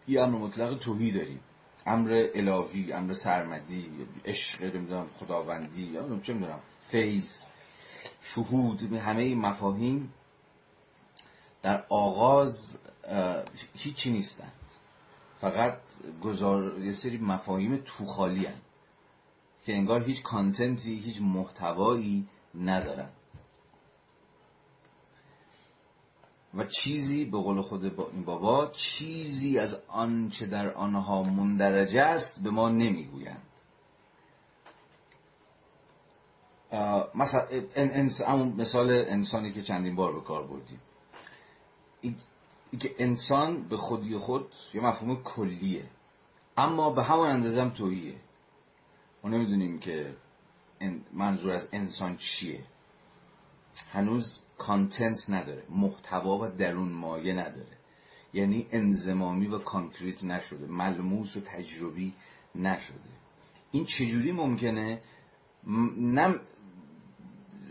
Speaker 1: یه امر مطلق توهی داریم. امر الهی امر سرمدی عشق نمی‌دونم خداوندی یا چه می‌دونم فیض شهود همه این مفاهیم در آغاز هیچی نیستند فقط گذار یه سری مفاهیم توخالی هن. که انگار هیچ کانتنتی هیچ محتوایی ندارن و چیزی به قول خود با این بابا چیزی از آنچه در آنها مندرجه است به ما نمی‌گویند. مثلا مثال انسانی که چندین بار به کار بردیم. که انسان به خودی خود یه مفهوم کلیه اما به همان اندازه هم توییه ما نمی‌دونیم که منظور از انسان چیه. هنوز content نداره محتوا و درون مایه نداره. یعنی انضمامی و concrete نشده ملموس و تجربی نشده. این چجوری ممکنه؟ نه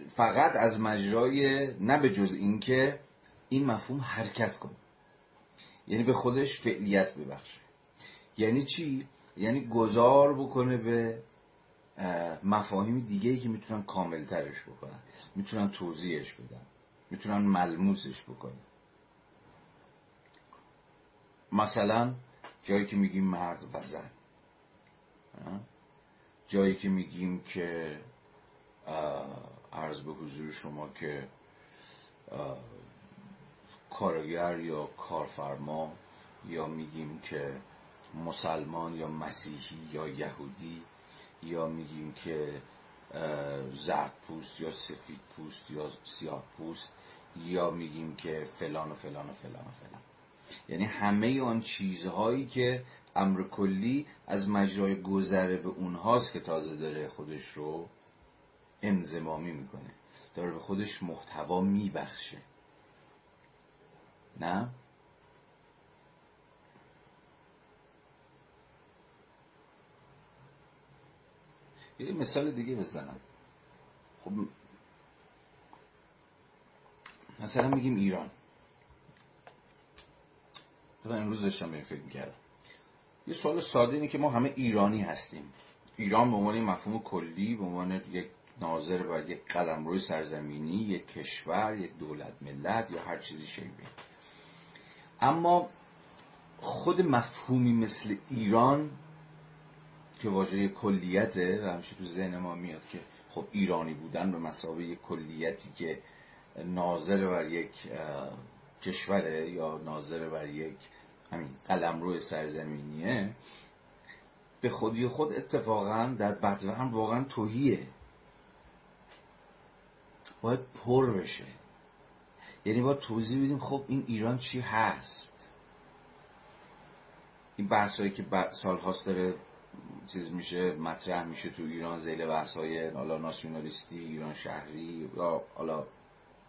Speaker 1: فقط از مجرای نه به جز اینکه این مفهوم حرکت کنه. یعنی به خودش فعلیت ببخشه. یعنی چی؟ یعنی گذار بکنه به مفاهیم دیگه ای که می‌تونن کامل ترش بکنن می‌تونن توضیحش بدن. می‌تونن ملموسش بکنن. مثلا جایی که میگیم مرد و زن. جایی که میگیم که عرض به حضور شما که کارگر یا کارفرما یا میگیم که مسلمان یا مسیحی یا یهودی یا میگیم که زرد پوست یا سفید پوست یا سیاه پوست یا میگیم که فلان و فلان و فلان و فلان. یعنی همه آن چیزهایی که امر کلی از مجرای گذره به اونهاست که تازه داره خودش رو انزمامی می‌کنه. داره به خودش محتوا میبخشه. نه؟ یه مثال دیگه بزنم. خب مثلا میگیم ایران. تو امروز داشتم به فکر می‌کردم. یه سوال ساده اینه که ما همه ایرانی هستیم. ایران به عنوان مفهوم کلی به عنوان یک ناظر بر یک قلم روی سرزمینی یک کشور یک دولت ملت یا هر چیزی شیبه اما خود مفهومی مثل ایران که واژه کلیته و همیشه تو ذهن ما میاد که خب ایرانی بودن به مسابقه کلیتی که ناظر بر یک کشوره یا ناظر بر یک همین قلم روی سرزمینیه به خودی خود اتفاقا در بدوهم واقعا توهیه. باید پر بشه. یعنی باید توضیح بدیم خب این ایران چی هست. این بحثایی که سال هاست داره چیز میشه مطرح میشه تو ایران زیل بحث های حالا ناسیونالیستی ایران شهری یا حالا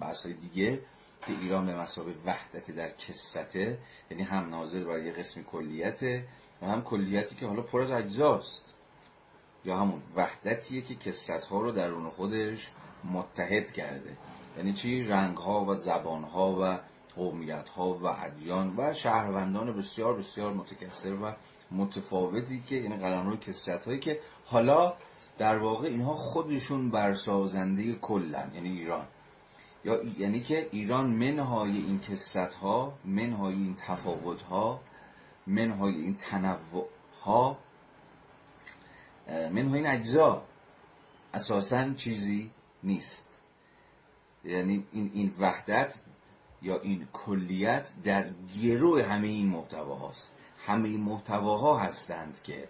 Speaker 1: بحث های دیگه که ایران به مسابقه وحدت در کسرته یعنی هم ناظر بر یه قسم کلیته و هم کلیتی که حالا پر از اجزاست. یا همون وحدتیه که کسرت ها رو درون خودش متحد کرده. یعنی چی؟ رنگ ها و زبان ها و قومیت ها و ادیان و شهروندان بسیار بسیار متکثر و متفاوتی که یعنی قلم روی کسرت هایی که حالا در واقع اینها خودشون برسازنده کلن یعنی ایران. یا یعنی که ایران منهای این کسرت ها منهای این تفاوت ها منهای این تنوع ها منهای این اجزا اساسا چیزی نیست. یعنی این, این وحدت یا این کلیت در گروه همه این محتوا هاست همه محتواها هستند که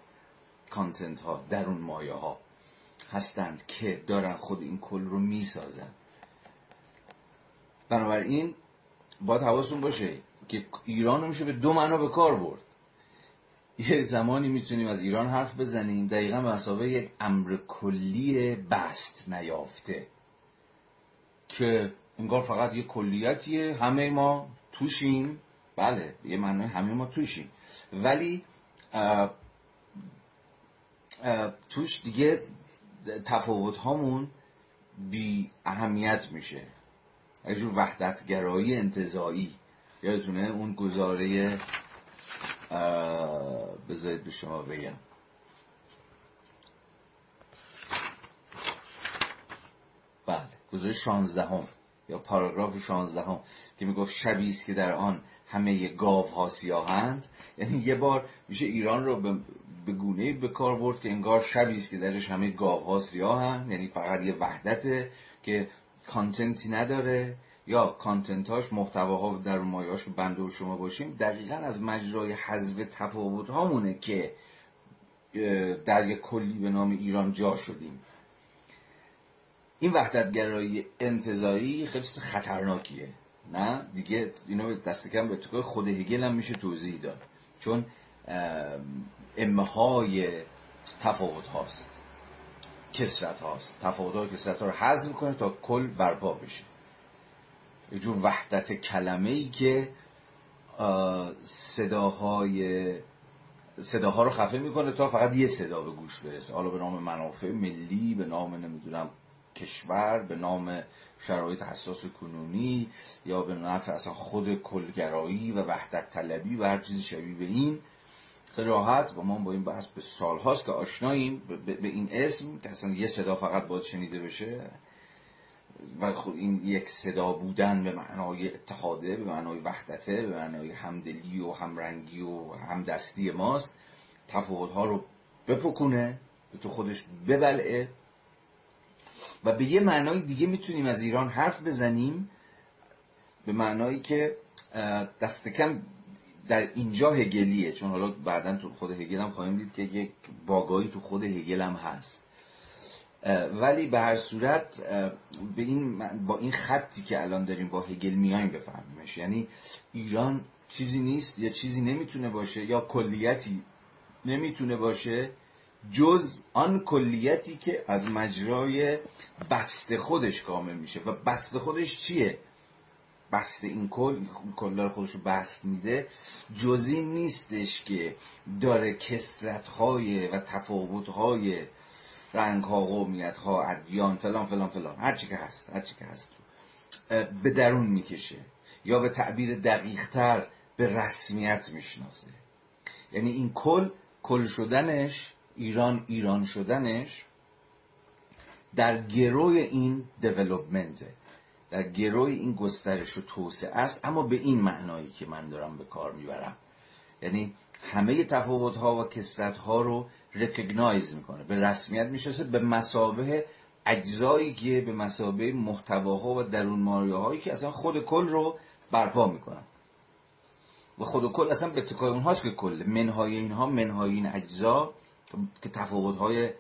Speaker 1: کانتنت ها درون مایه ها هستند که دارن خود این کل رو می‌سازن. بنابراین باید حواستون باشه که ایران رو میشه به دو معنا به کار برد. یه زمانی می‌تونیم از ایران حرف بزنیم دقیقا به مسابقه یک امر کلی بست نیافته که انگار فقط یه کلیتیه همه ما توشیم. بله یه معنی همه ما توشیم. ولی توش دیگه تفاوت هامون بی اهمیت میشه. یه جور وحدتگرایی انتظایی یادتونه اون گزاره بذارید به شما بگم. بله گزاره شانزدهم یا پاراگراف شانزدهم که می‌گفت شبی است که در آن همه گاو ها سیاهند. یعنی یه بار میشه ایران رو به به گونه به کار برد که انگار شبی است که درش همه گاو ها سیاهن یعنی فقط یه وحدته که کانتنتی نداره. یا کانتنتاش محتواها در مایاش بنده و شما باشیم دقیقا از مجرای حذف تفاوت هامونه که در یک کلی به نام ایران جا شدیم. این وحدتگرایی انتظایی خیلی خطرناکیه. نه؟ دیگه اینو دست کم به تو خود هگل هم میشه توضیح داد. چون امه های تفاوت هاست. کسرت هاست. تفاوت ها کسرت ها رو حذف کنه تا کل برپا بشه. یه جور وحدت کلمه ای که صداهای صداها رو خفه می‌کنه تا فقط یه صدا به گوش برسه. حالا به نام منافع ملی به نام نمی‌دونم کشور به نام شرایط حساس کنونی یا به نفع اصلا خود کلگرایی و وحدت طلبی و هر چیزی شبیه به این راحت و ما با این بحث به سالهاست که آشناییم به این اسم که اصلا یه صدا فقط باید شنیده بشه و خود این یک صدا بودن به معنای اتحاده به معنای وحدته به معنای همدلی و همرنگی و همدستی ماست تفاوتها رو بپکونه تو خودش ببلعه و به یه معنای دیگه می‌تونیم از ایران حرف بزنیم به معنایی که دست کم در اینجا هگلیه چون حالا بعدا تو خود هگل هم خواهیم دید که یک باگایی تو خود هگل هم هست. ولی به هر صورت به این با این خطی که الان داریم با هگل میایم بفهمیمش. یعنی ایران چیزی نیست یا چیزی نمی‌تونه باشه یا کلیتی نمی‌تونه باشه جز آن کلیتی که از مجرای بست خودش کامل میشه. و بست خودش چیه؟ بست این کل کل خودش بست میده. جزی نیستش که داره کسرت های و تفاوت های رنگ ها قومیت ها ادیان فلان فلان فلان. هر چی که هست هر چی که هست. به درون می‌کشه. یا به تعبیر دقیقتر به رسمیت می‌شناسه. یعنی این کل کل شدنش ایران ایران شدنش در گروی این دیولوپمنته در گروی این گسترش و توسعه است اما به این معنایی که من دارم به کار می‌برم. یعنی همه تفاوت ها و کسرت ها رو رکگنایز می‌کنه. به رسمیت می‌شناسه به مسابه اجزایی که به مسابه محتواها و درون هایی که اصلا خود کل رو برپا می‌کنن. و خود کل اصلا به تکای اونهاست که کل منهای اینها منهای این اجزا که تفاوت های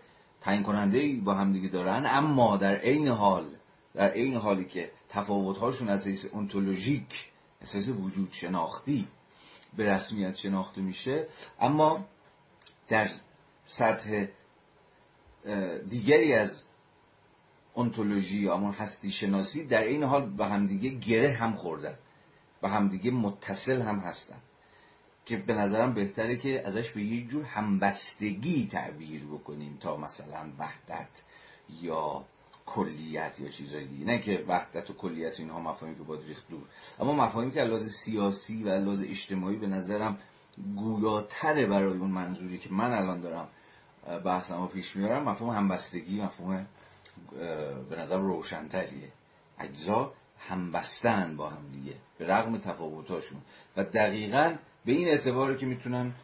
Speaker 1: تعیین کننده با همدیگه دارن. اما در عین حال در عین حالی که تفاوت هاشون از حیث انتولوژیک اساس وجود شناختی به رسمیت شناخته میشه اما در سطح دیگری از انتولوژی یا همون هستی شناسی در این حال به همدیگه گره هم خوردن به همدیگه متصل هم هستن. که به نظرم بهتره که ازش به یه جور همبستگی تعبیر بکنیم تا مثلا وحدت یا کلیت یا چیزای دیگه. نه که وحدت و کلیت اینها مفاهیمی که باید ریخت دور. اما مفاهیمی که لحاظ سیاسی و لحاظ اجتماعی به نظرم گویاتره برای اون منظوری که من الان دارم بحثم رو پیش میارم مفهوم همبستگی مفهوم به نظر روشنتریه. اجزا همبستن با هم دیگه به رغم تفاوتاشون و دقیقا به این اعتباره که می‌تونن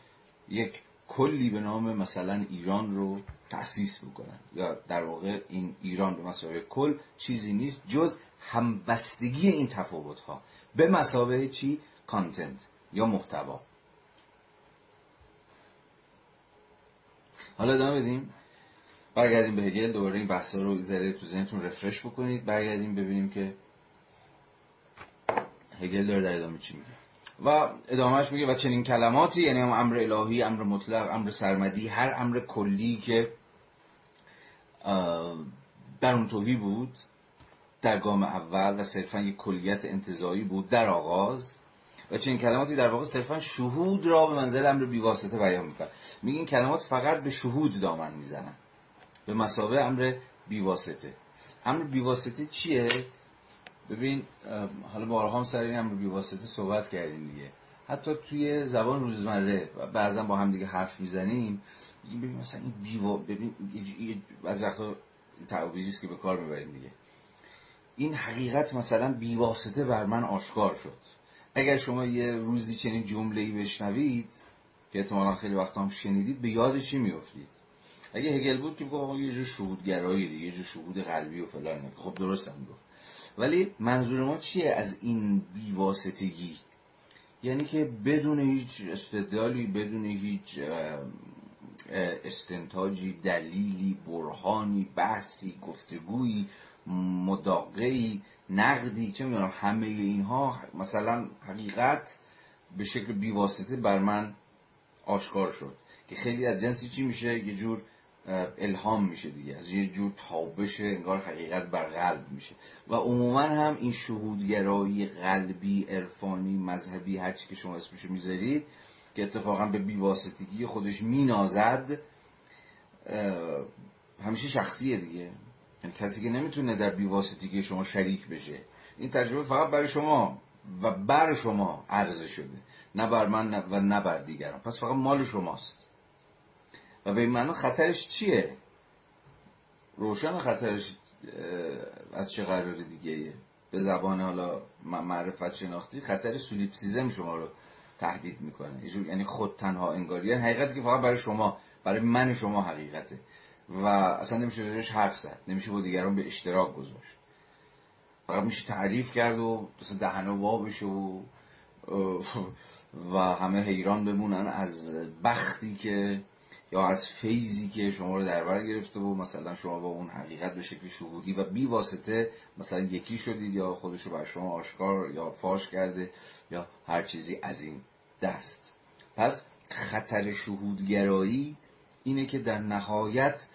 Speaker 1: یک کلی به نام مثلا ایران رو تأسیس بکنن. یا در واقع این ایران به مسابقه کل چیزی نیست جز همبستگی این تفاوت ها به مسابقه چی؟ کانتنت یا محتوا. حالا ادامه بدیم. برگردیم به هگل. دوباره این بحثا رو ذره تو ذهنتون رفرش بکنید. برگردیم ببینیم که هگل داره در ادامه چی میگه. و ادامهش میگه و چنین کلماتی یعنی هم امر الهی امر مطلق امر سرمدی هر امر کلی که در اون توهی بود در گام اول و صرفا یک کلیت انتظایی بود در آغاز و چنین کلماتی در واقع صرفا شهود را به منزل امر بیواسطه بیان می‌کنن میگه کلمات فقط به شهود دامن می‌زنن به مسابه امر بیواسطه. امر بیواسطه چیه؟ ببین حالا بارها هم سر این امر بیواسطه صحبت کردیم دیگه. حتی توی زبان روزمره بعضا با هم دیگه حرف می‌زنیم ببین مثلا این بیوا ببین از وقتا تعبیری است که به کار می‌بریم دیگه. این حقیقت مثلا بیواسطه بر من آشکار شد. اگر شما یه روزی چنین جمله ای بشنوید که احتمالا خیلی وقت هم شنیدید به یاد چی میافتید؟ اگه هگل بود که بگو یه جور شهودگرایی دیگه یه جور شهود قلبی و فلان. خب درست هم گفت. ولی منظور ما چیه از این بیواسطگی؟ یعنی که بدون هیچ استدلالی بدون هیچ استنتاجی دلیلی برهانی بحثی گفتگویی مداقعی نقدی چه می‌دونم همه اینها مثلا حقیقت به شکل بیواسطه بر من آشکار شد. که خیلی از جنسی چی میشه؟ یه جور الهام میشه دیگه. از یه جور تابش انگار حقیقت بر قلب میشه. و عموما هم این شهودگرایی قلبی عرفانی مذهبی هرچی که شما اسمشو می‌ذارید که اتفاقا به بیواسطگی خودش مینازد همیشه شخصیه دیگه. یعنی کسی که نمی‌تونه در بیواسطگی شما شریک بشه. این تجربه فقط برای شما و بر شما عرضه شده. نه بر من و نه بر دیگران. پس فقط مال شماست. و به این معنا خطرش چیه؟ روشن خطرش از چه قرار دیگه؟ به زبان حالا معرفت شناختی خطر سولیپسیزم شما رو تهدید می‌کنه. یعنی خود تنها انگاری. یعنی حقیقتی که فقط برای شما برای من شما حقیقته. و اصلا نمیشه روش حرف زد. نمیشه با دیگران به اشتراک گذاشت. فقط میشه تعریف کرد و مثلا دهنه وا بشه و و همه حیران بمونن از بختی که یا از فیزی که شما رو در بر گرفته و مثلا شما با اون حقیقت به شکل شهودی و بی واسطه مثلا یکی شدید یا خودش رو بر شما آشکار یا فاش کرده یا هر چیزی از این دست. پس خطر شهودگرایی اینه که در نهایت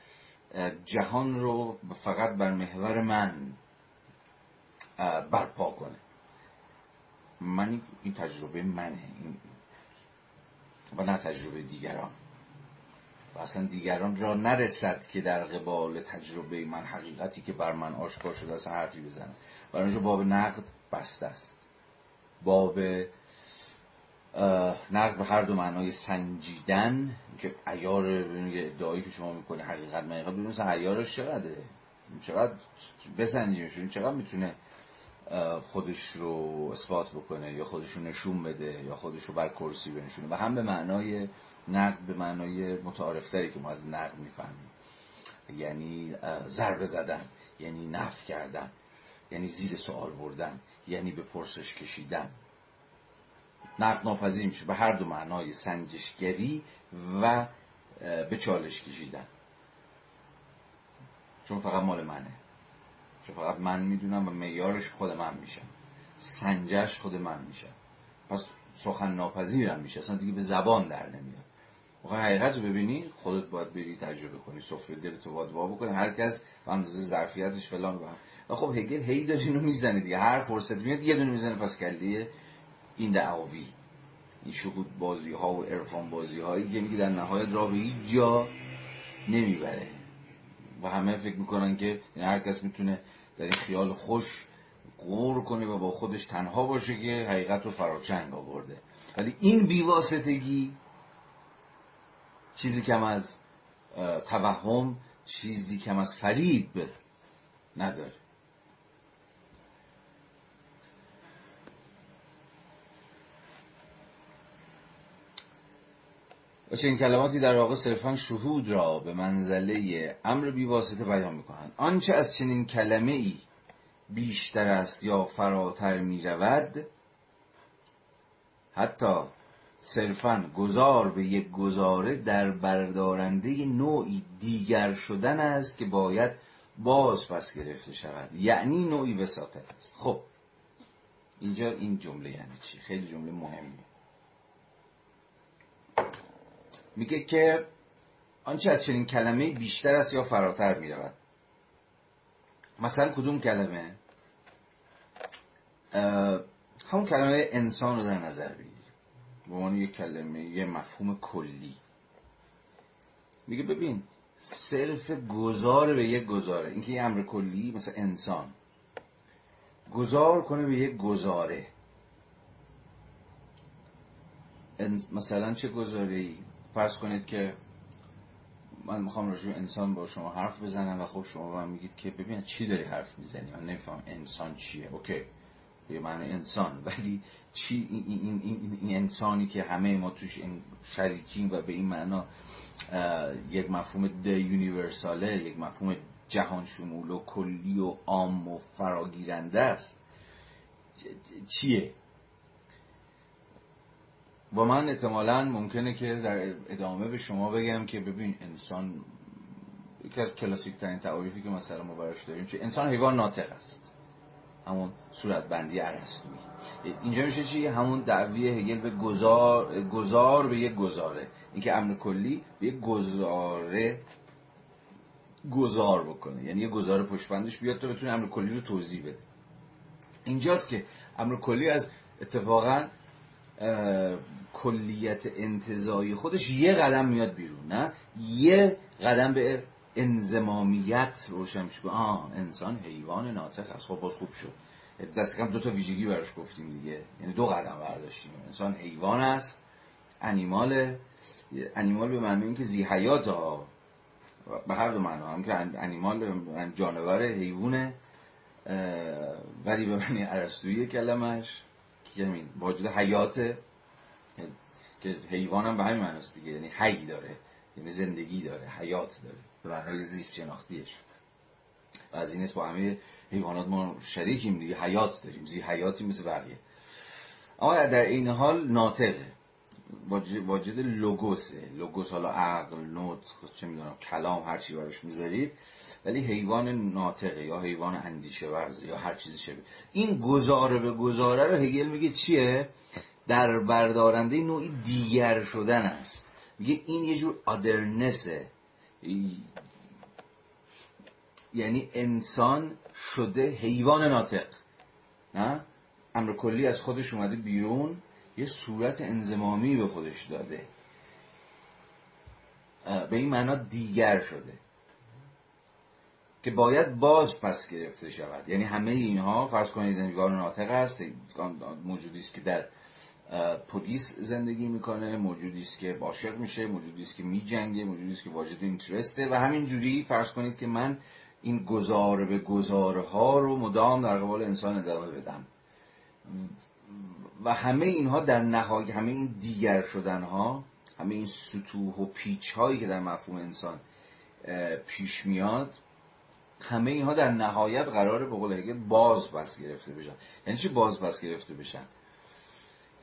Speaker 1: جهان رو فقط بر محور من برپا کنه. من این تجربه منه و نه تجربه دیگران. و اصلا دیگران را نرسد که در قبال تجربه من حقیقتی که بر من آشکار شده اصلا حرفی بزنه. برای اینجا باب نقد بسته است. باب نقد به هر دو معنای سنجیدن که ایار ادعایی که شما می‌کنه حقیقت حقیقت ببینید مثلا ایارش چقدره؟ چقدر بسنجیمش چقدر می‌تونه خودش رو اثبات بکنه یا خودش رو نشون بده یا خودش رو بر کرسی بنشونه؟ و هم به معنای نقد به معنای متعارفتری که ما از نقد می‌فهمیم. یعنی ضربه زدن یعنی نف کردن یعنی زیر سوال بردن یعنی به پرسش کشیدن. نقد ناپذیر میشه به هر دو معنای سنجشگری و به چالش کشیدن. چون فقط مال منه. چون فقط من می‌دونم و میارش خود من میشم سنجش خود من میشه. پس سخن ناپذیرم میشه. اصلا دیگه به زبان در نمیاد. موقع حقیقت رو ببینی خودت باید بری تجربه کنی سفره دلتو باید وا بکنی. هر کس به اندازه ظرفیتش فلان و خب هگل هی داره اینو می‌زنه دیگه. هر فرصت میاد یه دونه می‌زنه پس کلیه این دعاوی. این شهود بازی ها و عرفان بازی هایی که میگه در نهایت راه به هیچ جا نمی‌بره. و همه فکر می‌کنن که هر کس می‌تونه در این خیال خوش غور کنه و با خودش تنها باشه که حقیقت رو فراچنگ آورده. ولی این بیواسطگی چیزی کم از توهم چیزی کم از فریب نداره. و چنین کلماتی در واقع صرفا شهود را به منزله امر بیواسطه بیان می‌کنند. آنچه از چنین کلمه ای بیشتر است یا فراتر می رود حتی صرفا گذار به یک گزاره در بردارنده نوعی دیگر شدن است که باید باز پس گرفته شود. یعنی نوعی وساطت است. خب اینجا این جمله یعنی چی؟ خیلی جمله مهمیه. میگه که آنچه از چنین کلمه بیشتر است یا فراتر می رود مثلا کدوم کلمه؟ همون کلمه انسان رو در نظر بگیر. به عنوان یک کلمه یه مفهوم کلی. میگه ببین صرف گذار به یک گذاره اینکه یه امر کلی مثل انسان. گذار کنه به یک گذاره مثلا چه گذاره ای فرض کنید که من می‌خوام راجع انسان با شما حرف بزنم و خب شما من میگید که ببین چی داری حرف می‌زنی؟ من نمیفهم انسان چیه. اوکی. به معنی انسان. ولی چی این, این, این, این, انسانی که همه ما توش شریکیم و به این معنا یک مفهوم د یونیورساله یک مفهوم جهان شمول و کلی و عام و فراگیرنده است. چیه؟ و من احتمالا ممکنه که در ادامه به شما بگم که ببین انسان یکی از کلاسیک ترین تعاریفی که مثلا ما براش داریم چه انسان حیوان ناطق است. همون صورت بندی عرستویی. اینجا میشه چی؟ همون دعوی هگل به گذار گذار به یک گذاره اینکه امر کلی به یک گزاره گذار بکنه. یعنی یه گذار پشت بیاد تا بتونه امر کلی رو توضیح بده. اینجاست که امر کلی از اتفاقا کلیت انتظایی خودش یه قدم میاد بیرون نه؟ یه قدم به انزمامیت روشن میشه آه انسان حیوان ناطق است. خب باز خوب شد. دست کم دو تا ویژگی براش گفتیم دیگه. یعنی دو قدم برداشتیم. انسان حیوان است انیمال انیمال به معنی اینکه زی حیات ها. به هر دو معنا هم که انیمال جانور حیوانه. ولی به معنی عرستویی کلمش که همین واجد حیات که حیوان هم به همین معناست دیگه. یعنی حی داره. یعنی زندگی داره. حیات داره. به معنای زیست شناختیش و از این با همه حیوانات ما شریکیم دیگه حیات داریم زی حیاتی مثل بقیه. اما در این حال ناطقه واجد لوگوسه. لوگوس حالا عقل نوت چه می‌دونم کلام هر چی براش می‌ذارید ولی حیوان ناطقه یا حیوان اندیشه ورزه یا هر چیزی شبیه. این گزاره به گزاره رو هگل میگه چیه؟ در بردارنده نوعی دیگر شدن است. میگه این یه جور آدرنسه یعنی انسان شده حیوان ناطق. نه؟ امر کلی از خودش اومده بیرون یه صورت انزمامی به خودش داده. به این معنا دیگر شده. که باید باز پس گرفته شود. یعنی همه اینها فرض کنید انگار ناطق است موجودی است که در پلیس زندگی می‌کنه موجودی است که عاشق میشه موجودی است که میجنگه موجودی است که واجد اینترسته و همین جوری فرض کنید که من این گزاره به گزاره ها رو مدام در قبال انسان ادامه بدم و همه اینها در نهایی همه این دیگر شدن ها همه این سطوح و پیچ هایی که در مفهوم انسان پیش میاد همه اینها در نهایت قراره به قول باز پس گرفته بشن. یعنی چی باز پس گرفته بشن؟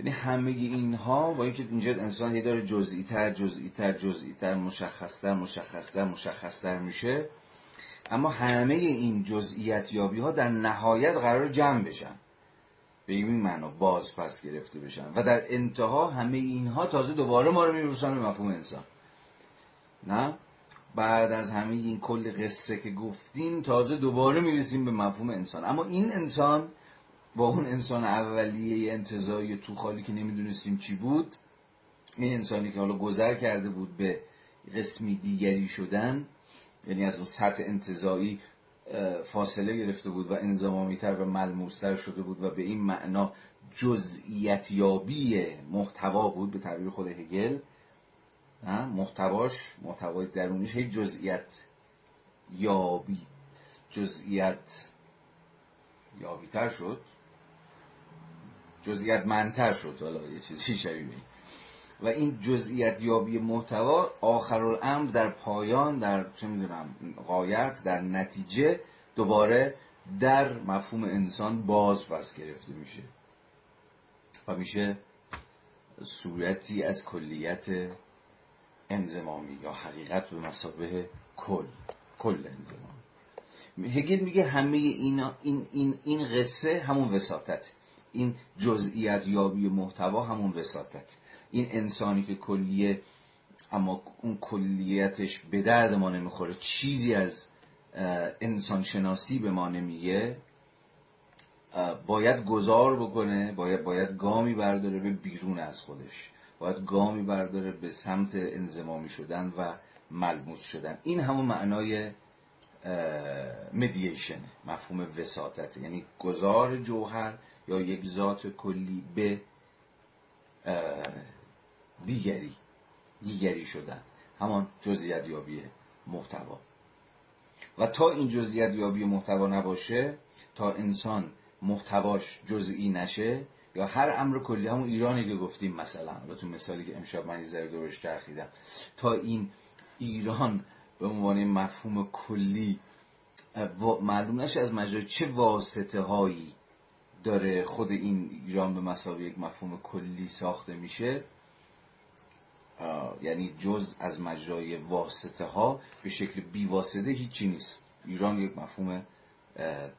Speaker 1: یعنی همه اینها با اینکه اینجا انسان یه داره جزئی تر جزئی تر جزئی تر مشخص تر مشخص تر مشخص تر میشه اما همه این جزئیت یابی ها در نهایت قرار جمع بشن. به این معنا باز پس گرفته بشن. و در انتها همه اینها تازه دوباره ما رو می‌رسن به مفهوم انسان. نه؟ بعد از همه این کل قصه که گفتیم تازه دوباره می‌رسیم به مفهوم انسان. اما این انسان با اون انسان اولیه انتظایی تو خالی که نمی‌دونستیم چی بود این انسانی که حالا گذر کرده بود به قسمی دیگری شدن یعنی از اون سطح انتظایی فاصله گرفته بود و انزمامیتر و ملموستر شده بود و به این معنا جزئیت یابی محتوا بود به تعبیر خود هگل. محتواش محتوای درونیش هی جزئیت یابی جزئیت یابیتر شد. جزئیت منتر شد. حالا یه چیزی شبیه و این جزئیت یابی محتوا آخر الامر در پایان در چه می‌دونم قایت در نتیجه دوباره در مفهوم انسان باز پس گرفته میشه. و میشه صورتی از کلیت انزمامی یا حقیقت به مسابه کل کل انزمامی. هگل میگه همه اینا این, این, این قصه همون وساطت این جزئیت یابی محتوا همون وساطت این انسانی که کلیه اما اون کلیتش به درد ما نمی‌خوره چیزی از انسان شناسی به ما نمیگه. باید گذار بکنه باید باید گامی برداره به بیرون از خودش. باید گامی برداره به سمت انزمامی شدن و ملموس شدن. این همون معنای مدییشن مفهوم وساطت. یعنی گذار جوهر یا یک ذات کلی به دیگری دیگری شدن. همان جزئیت یابی محتوا. و تا این جزئیت یابی محتوا نباشه تا انسان محتواش جزئی نشه یا هر امر کلی همون ایرانی که گفتیم مثلا با تو مثالی که امشب من ذره دورش کرخیدم تا این ایران به عنوان مفهوم کلی معلوم نشه از مجرای چه واسطه هایی داره خود این ایران به مسابقه یک مفهوم کلی ساخته میشه. یعنی جز از مجرای واسطه ها به شکل بیواسطه هیچی نیست. ایران یک مفهوم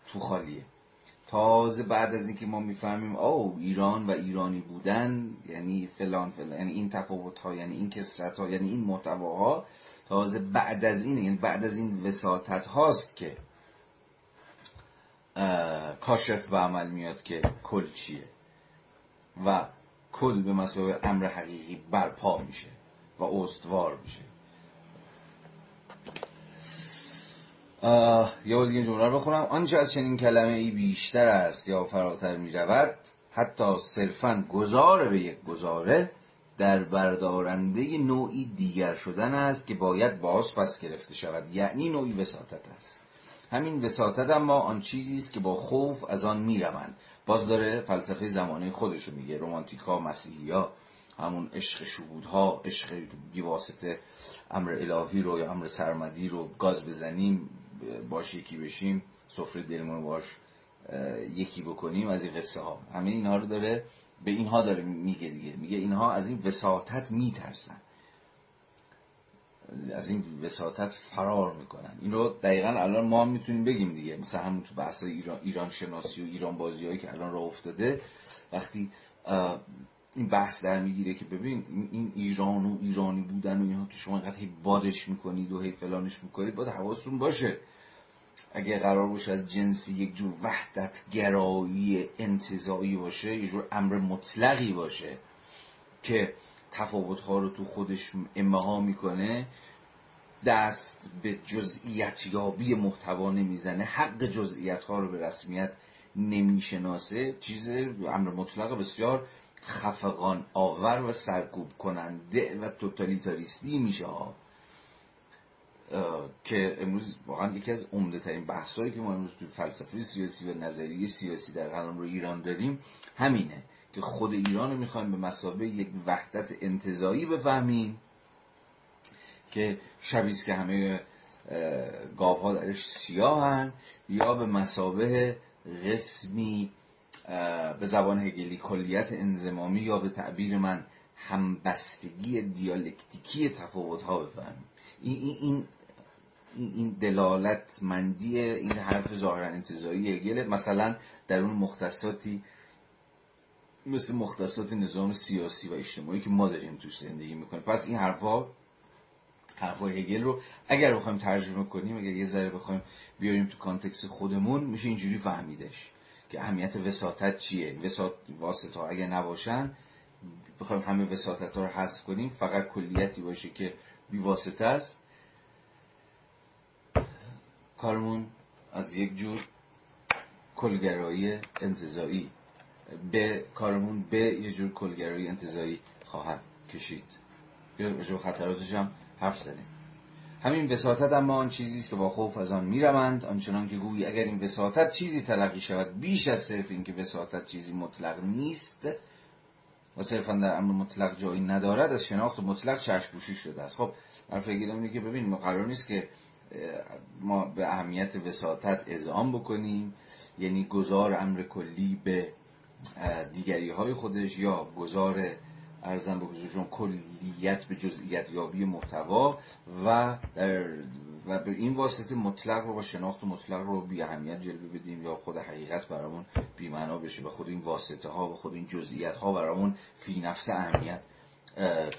Speaker 1: تو خالیه. تازه بعد از اینکه ما می‌فهمیم او ایران و ایرانی بودن یعنی فلان فلان یعنی این تفاوت ها یعنی این کسرت ها یعنی این محتواها تازه بعد از این یعنی بعد از این وساطت هاست که کاشف به عمل میاد که کل چیه. و کل به مسابقه امر حقیقی برپا میشه و استوار میشه. یه بار دیگه جمله بخونم. آنچه از چنین کلمه ای بیشتر است یا فراتر می رود حتی صرفا گذار به یک گزاره در بردارنده نوعی دیگر شدن است که باید باز پس گرفته شود. یعنی نوعی وساطت است. همین وساطت اما آن چیزی است که با خوف از آن می‌روند. باز داره فلسفه زمانه خودش رو میگه رومانتیکا مسیحی ها همون عشق شهودها عشق بیواسطه امر الهی رو یا امر سرمدی رو گاز بزنیم باش یکی بشیم سفره دلمون باش یکی بکنیم از این قصه ها. همه اینها رو داره به اینها داره میگه دیگه. میگه اینها از این وساطت میترسن. از این وساطت فرار می‌کنن. این رو دقیقا الان ما می‌تونیم بگیم دیگه. مثلا همون تو بحث ایران, ایران شناسی و ایران بازی هایی که الان راه افتاده وقتی این بحث در می‌گیره که ببین این ایران و ایرانی بودن و اینها که شما اینقدر هی بادش می‌کنید و هی فلانش می‌کنید باید حواستون باشه. اگه قرار باشه از جنسی یک جور وحدت گرایی انتظایی باشه یه جور امر مطلقی باشه که تفاوتها رو تو خودش امها می‌کنه دست به جزئیت یابی محتوا نمی‌زنه. حق جزئیت ها رو به رسمیت نمی‌شناسه. چیز امر مطلق بسیار خفقان آور و سرکوب کننده و توتالیتاریستی میشه. ها که امروز واقعا یکی از عمده ترین بحثایی که ما امروز توی فلسفه سیاسی و نظریه سیاسی در قلم رو ایران داریم همینه. که خود ایران رو می‌خوایم به مسابه یک وحدت انتظایی بفهمیم که شبیه که همه گاوها درش سیاهن یا به مسابه قسمی به زبان هگلی کلیت انزمامی یا به تعبیر من همبستگی دیالکتیکی تفاوت ها بفهمیم. این, این, این دلالت مندی این حرف ظاهرا انتظایی هگل مثلا در اون مختصاتی مثل مختصات نظام سیاسی و اجتماعی که ما داریم توش زندگی می‌کنیم. پس این حرفا حرفای هگل رو اگر بخوایم ترجمه کنیم اگر یه ذره بخوایم بیاریم تو context خودمون میشه اینجوری فهمیدش که اهمیت وساطت چیه. وساط واسطه اگه نباشن بخوایم همه وساطت ها رو حذف کنیم فقط کلیتی باشه که بی واسطه است. کارمون از یک جور کلگرایی انتزاعی به کارمون به یه جور کلگرایی انتزاعی خواهد کشید. یا خطراتش هم حرف زدیم. همین وساطت اما آن چیزی است که با خوف از آن می‌روند آنچنان که گویی اگر این وساطت چیزی تلقی شود بیش از صرف اینکه وساطت چیزی مطلق نیست و صرفا در امر مطلق جایی ندارد از شناخت مطلق چشم شده است. خب من فکر اینه که ببین ما قرار نیست که ما به اهمیت وساطت اذعان بکنیم یعنی گذار امر کلی به دیگری های خودش یا گذار ارزم به حضورشون کلیت به جزئیت یابی محتوا و در و به این واسطه مطلق رو و شناخت مطلق رو بی اهمیت جلوه بدیم یا خود حقیقت برامون بی معنا بشه و خود این واسطه ها و خود این جزئیات ها برامون فی نفس اهمیت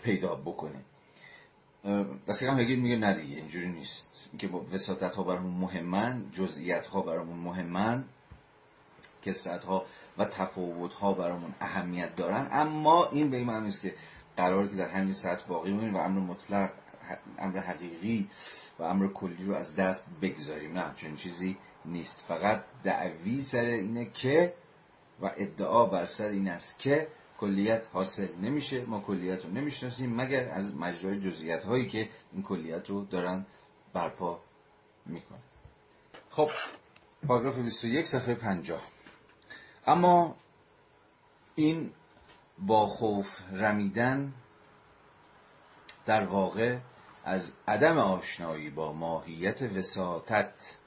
Speaker 1: پیدا بکنه. بس هم هگل میگه نه دیگه اینجوری نیست. اینکه وساطت ها برامون مهمن جزئیات ها برامون مهمن کسرت ها و تفاوت ها برامون اهمیت دارن. اما این به این معنی است که قرار که در همین سطح باقی بمونیم و امر مطلق امر حقیقی و امر کلی رو از دست بگذاریم. نه چون چیزی نیست. فقط دعوی سر اینه که و ادعا بر سر این است که کلیت حاصل نمیشه ما کلیت رو نمی‌شناسیم مگر از مجرای جزئیات هایی که این کلیت رو دارن برپا می‌کنه خب پاراگراف 21 صفحه 50 اما این با خوف رمیدن در واقع از عدم آشنایی با ماهیت وساطت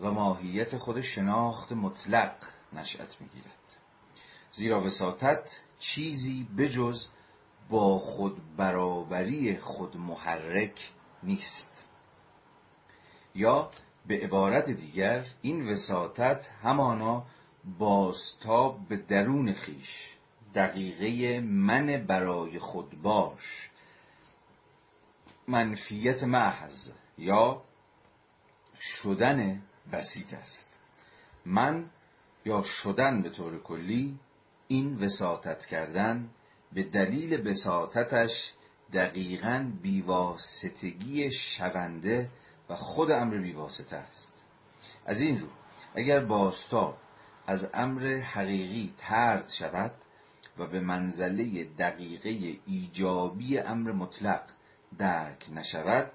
Speaker 1: و ماهیت خود شناخت مطلق نشأت می‌گیرد. زیرا وساطت چیزی بجز با خود برابری خود محرک نیست. یا به عبارت دیگر این وساطت همانا بازتاب به درون خیش. دقیقه من برای خود باش. منفیت محض. یا شدن بسیط است. من یا شدن به طور کلی این وساطت کردن به دلیل بساطتش دقیقا بیواسطگی شونده و خود امر بیواسطه است. از این رو اگر باستاب از امر حقیقی ترد شود و به منزله دقیقه ایجابی امر مطلق درک نشود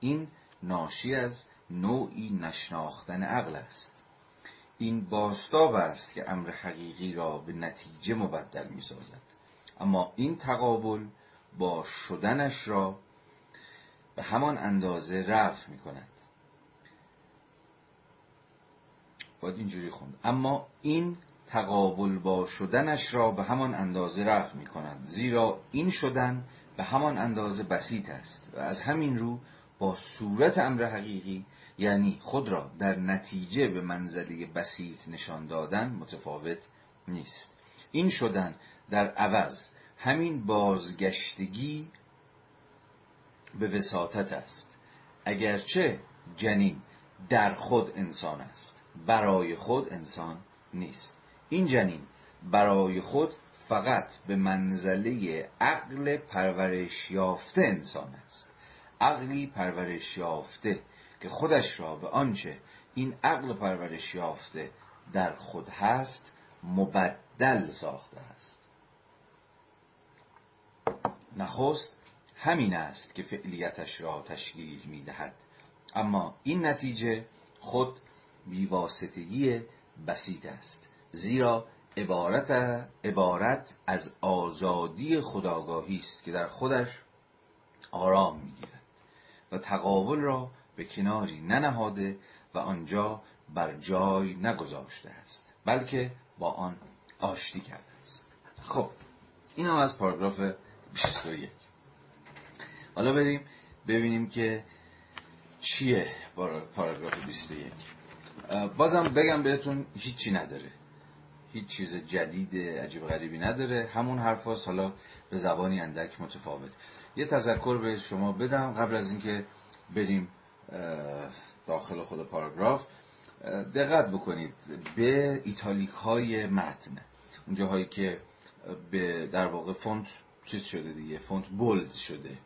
Speaker 1: این ناشی از نوعی نشناختن عقل است. این باستاب است که امر حقیقی را به نتیجه مبدل می سازد اما این تقابل با شدنش را به همان اندازه رفع می کند باید اینجوری خوند. اما این تقابل با شدنش را به همان اندازه رفع می کند زیرا این شدن به همان اندازه بسیط است و از همین رو با صورت امر حقیقی یعنی خود را در نتیجه به منزله بسیط نشان دادن متفاوت نیست. این شدن در عوض همین بازگشتگی به وساطت است. اگرچه جنین در خود انسان است. برای خود انسان نیست. این جنین برای خود فقط به منزله عقل پرورش یافته انسان است. عقلی پرورش یافته که خودش را به آنچه این عقل پرورش یافته در خود هست مبدل ساخته است. نخست همین است که فعلیتش را تشکیل می دهد اما این نتیجه خود بیواسطگی بسیط است. زیرا عبارت, عبارت از آزادی خداگاهی است که در خودش آرام می‌گیرد و تقابل را به کناری ننهاده و آنجا بر جای نگذاشته است بلکه با آن آشتی کرده است. خب این هم از پاراگراف 21 حالا بریم ببینیم که چیه پاراگراف 21 بازم بگم بهتون هیچی نداره. هیچ چیز جدید عجیب غریبی نداره. همون حرف حالا به زبانی اندک متفاوت. یه تذکر به شما بدم قبل از اینکه بریم داخل خود پاراگراف. دقت بکنید به italic های متن. اون جاهایی که به در واقع فونت چیز شده دیگه فونت bold شده.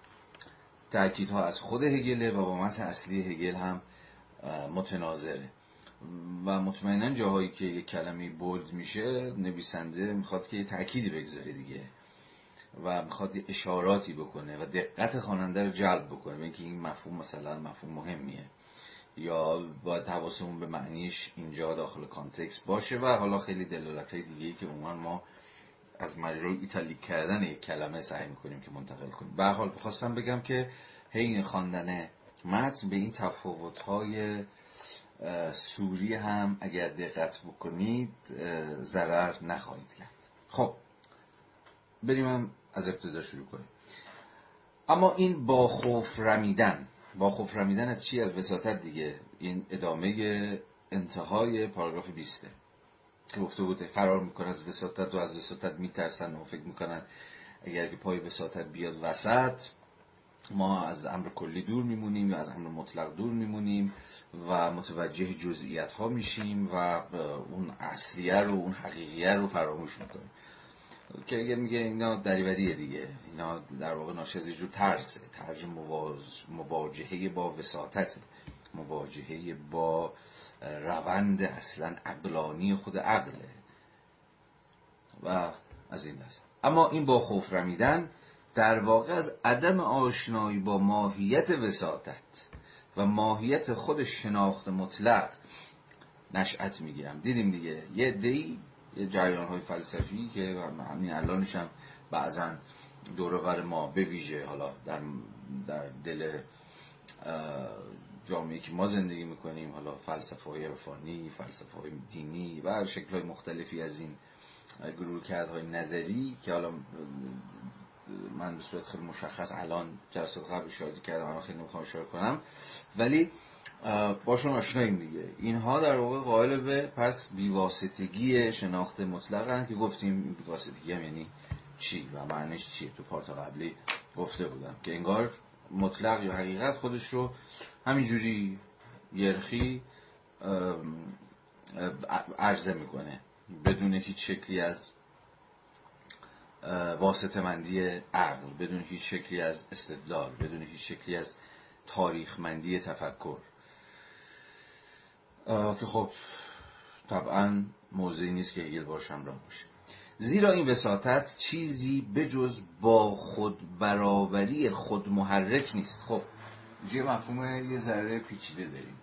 Speaker 1: ها از خود هگله و با متن اصلی هگل هم متناظره. و مطمئنا جاهایی که یک کلمه bold میشه نویسنده می‌خواد که یه تأکیدی بگذاره دیگه و می‌خواد اشاراتی بکنه و دقت خواننده رو جلب بکنه. اینکه این مفهوم مثلا مفهوم مهمیه. یا باید حواسمون به معنیش اینجا داخل context باشه و حالا خیلی دلالت های دیگه که عموما ما از مجرای italic کردن یک کلمه سعی می‌کنیم که منتقل کنیم. به حال بخواستم بگم که حین خواندن متن به این تفاوت های صوری هم اگر دقت بکنید ضرر نخواهید کرد. خب بریم هم از ابتدا شروع کنیم. اما این با خوف رمیدن با خوف رمیدن از چی؟ از وساطت دیگه. این ادامه انتهای پاراگراف 20 که گفته بود فرار می‌کنه از وساطت و از وساطت میترسن و فکر می‌کنن اگر که پای وساطت بیاد وسط ما از امر کلی دور میمونیم یا از امر مطلق دور میمونیم و متوجه جزئیات ها میشیم و اون اصلیه رو اون حقیقیه رو فراموش می‌کنیم. که اگه میگه اینا دریوریه دیگه. اینا در واقع ناشی از جور ترسه ترج مواجهه با وساطت مواجهه با روند اصلا عقلانی خود عقله. و از این دست. اما این با خوف رمیدن در واقع از عدم آشنایی با ماهیت وساطت و ماهیت خود شناخت مطلق نشأت می‌گیرم. دیدیم دیگه. یه دی یه جریان های فلسفی که همین الانش هم بعضا دورور ما به ویژه حالا در, در دل جامعه که ما زندگی می‌کنیم حالا فلسفه های عرفانی فلسفه های دینی و شکل های مختلفی از این گروه های نظری که حالا من به صورت خیلی مشخص الان جلسات قبل اشاره کردم الان خیلی نمی‌خوام اشاره کنم. ولی باشون آشناییم دیگه. اینها در واقع قائل به پس بیواسطگی شناخت مطلقن که گفتیم بیواسطگی هم یعنی چی و معنیش چیه؟ تو پارت قبلی گفته بودم که انگار مطلق یا حقیقت خودش رو همینجوری یرخی عرضه می‌کنه. بدون هیچ شکلی از واسطه مندی عقل بدون هیچ شکلی از استدلال بدون هیچ شکلی از تاریخمندی تفکر. که خب طبعا موضعی نیست که هگل باشم را باشه. زیرا این وساطت چیزی بجز با خود برابری خود محرک نیست. خب یه مفهوم یه ذره پیچیده داریم.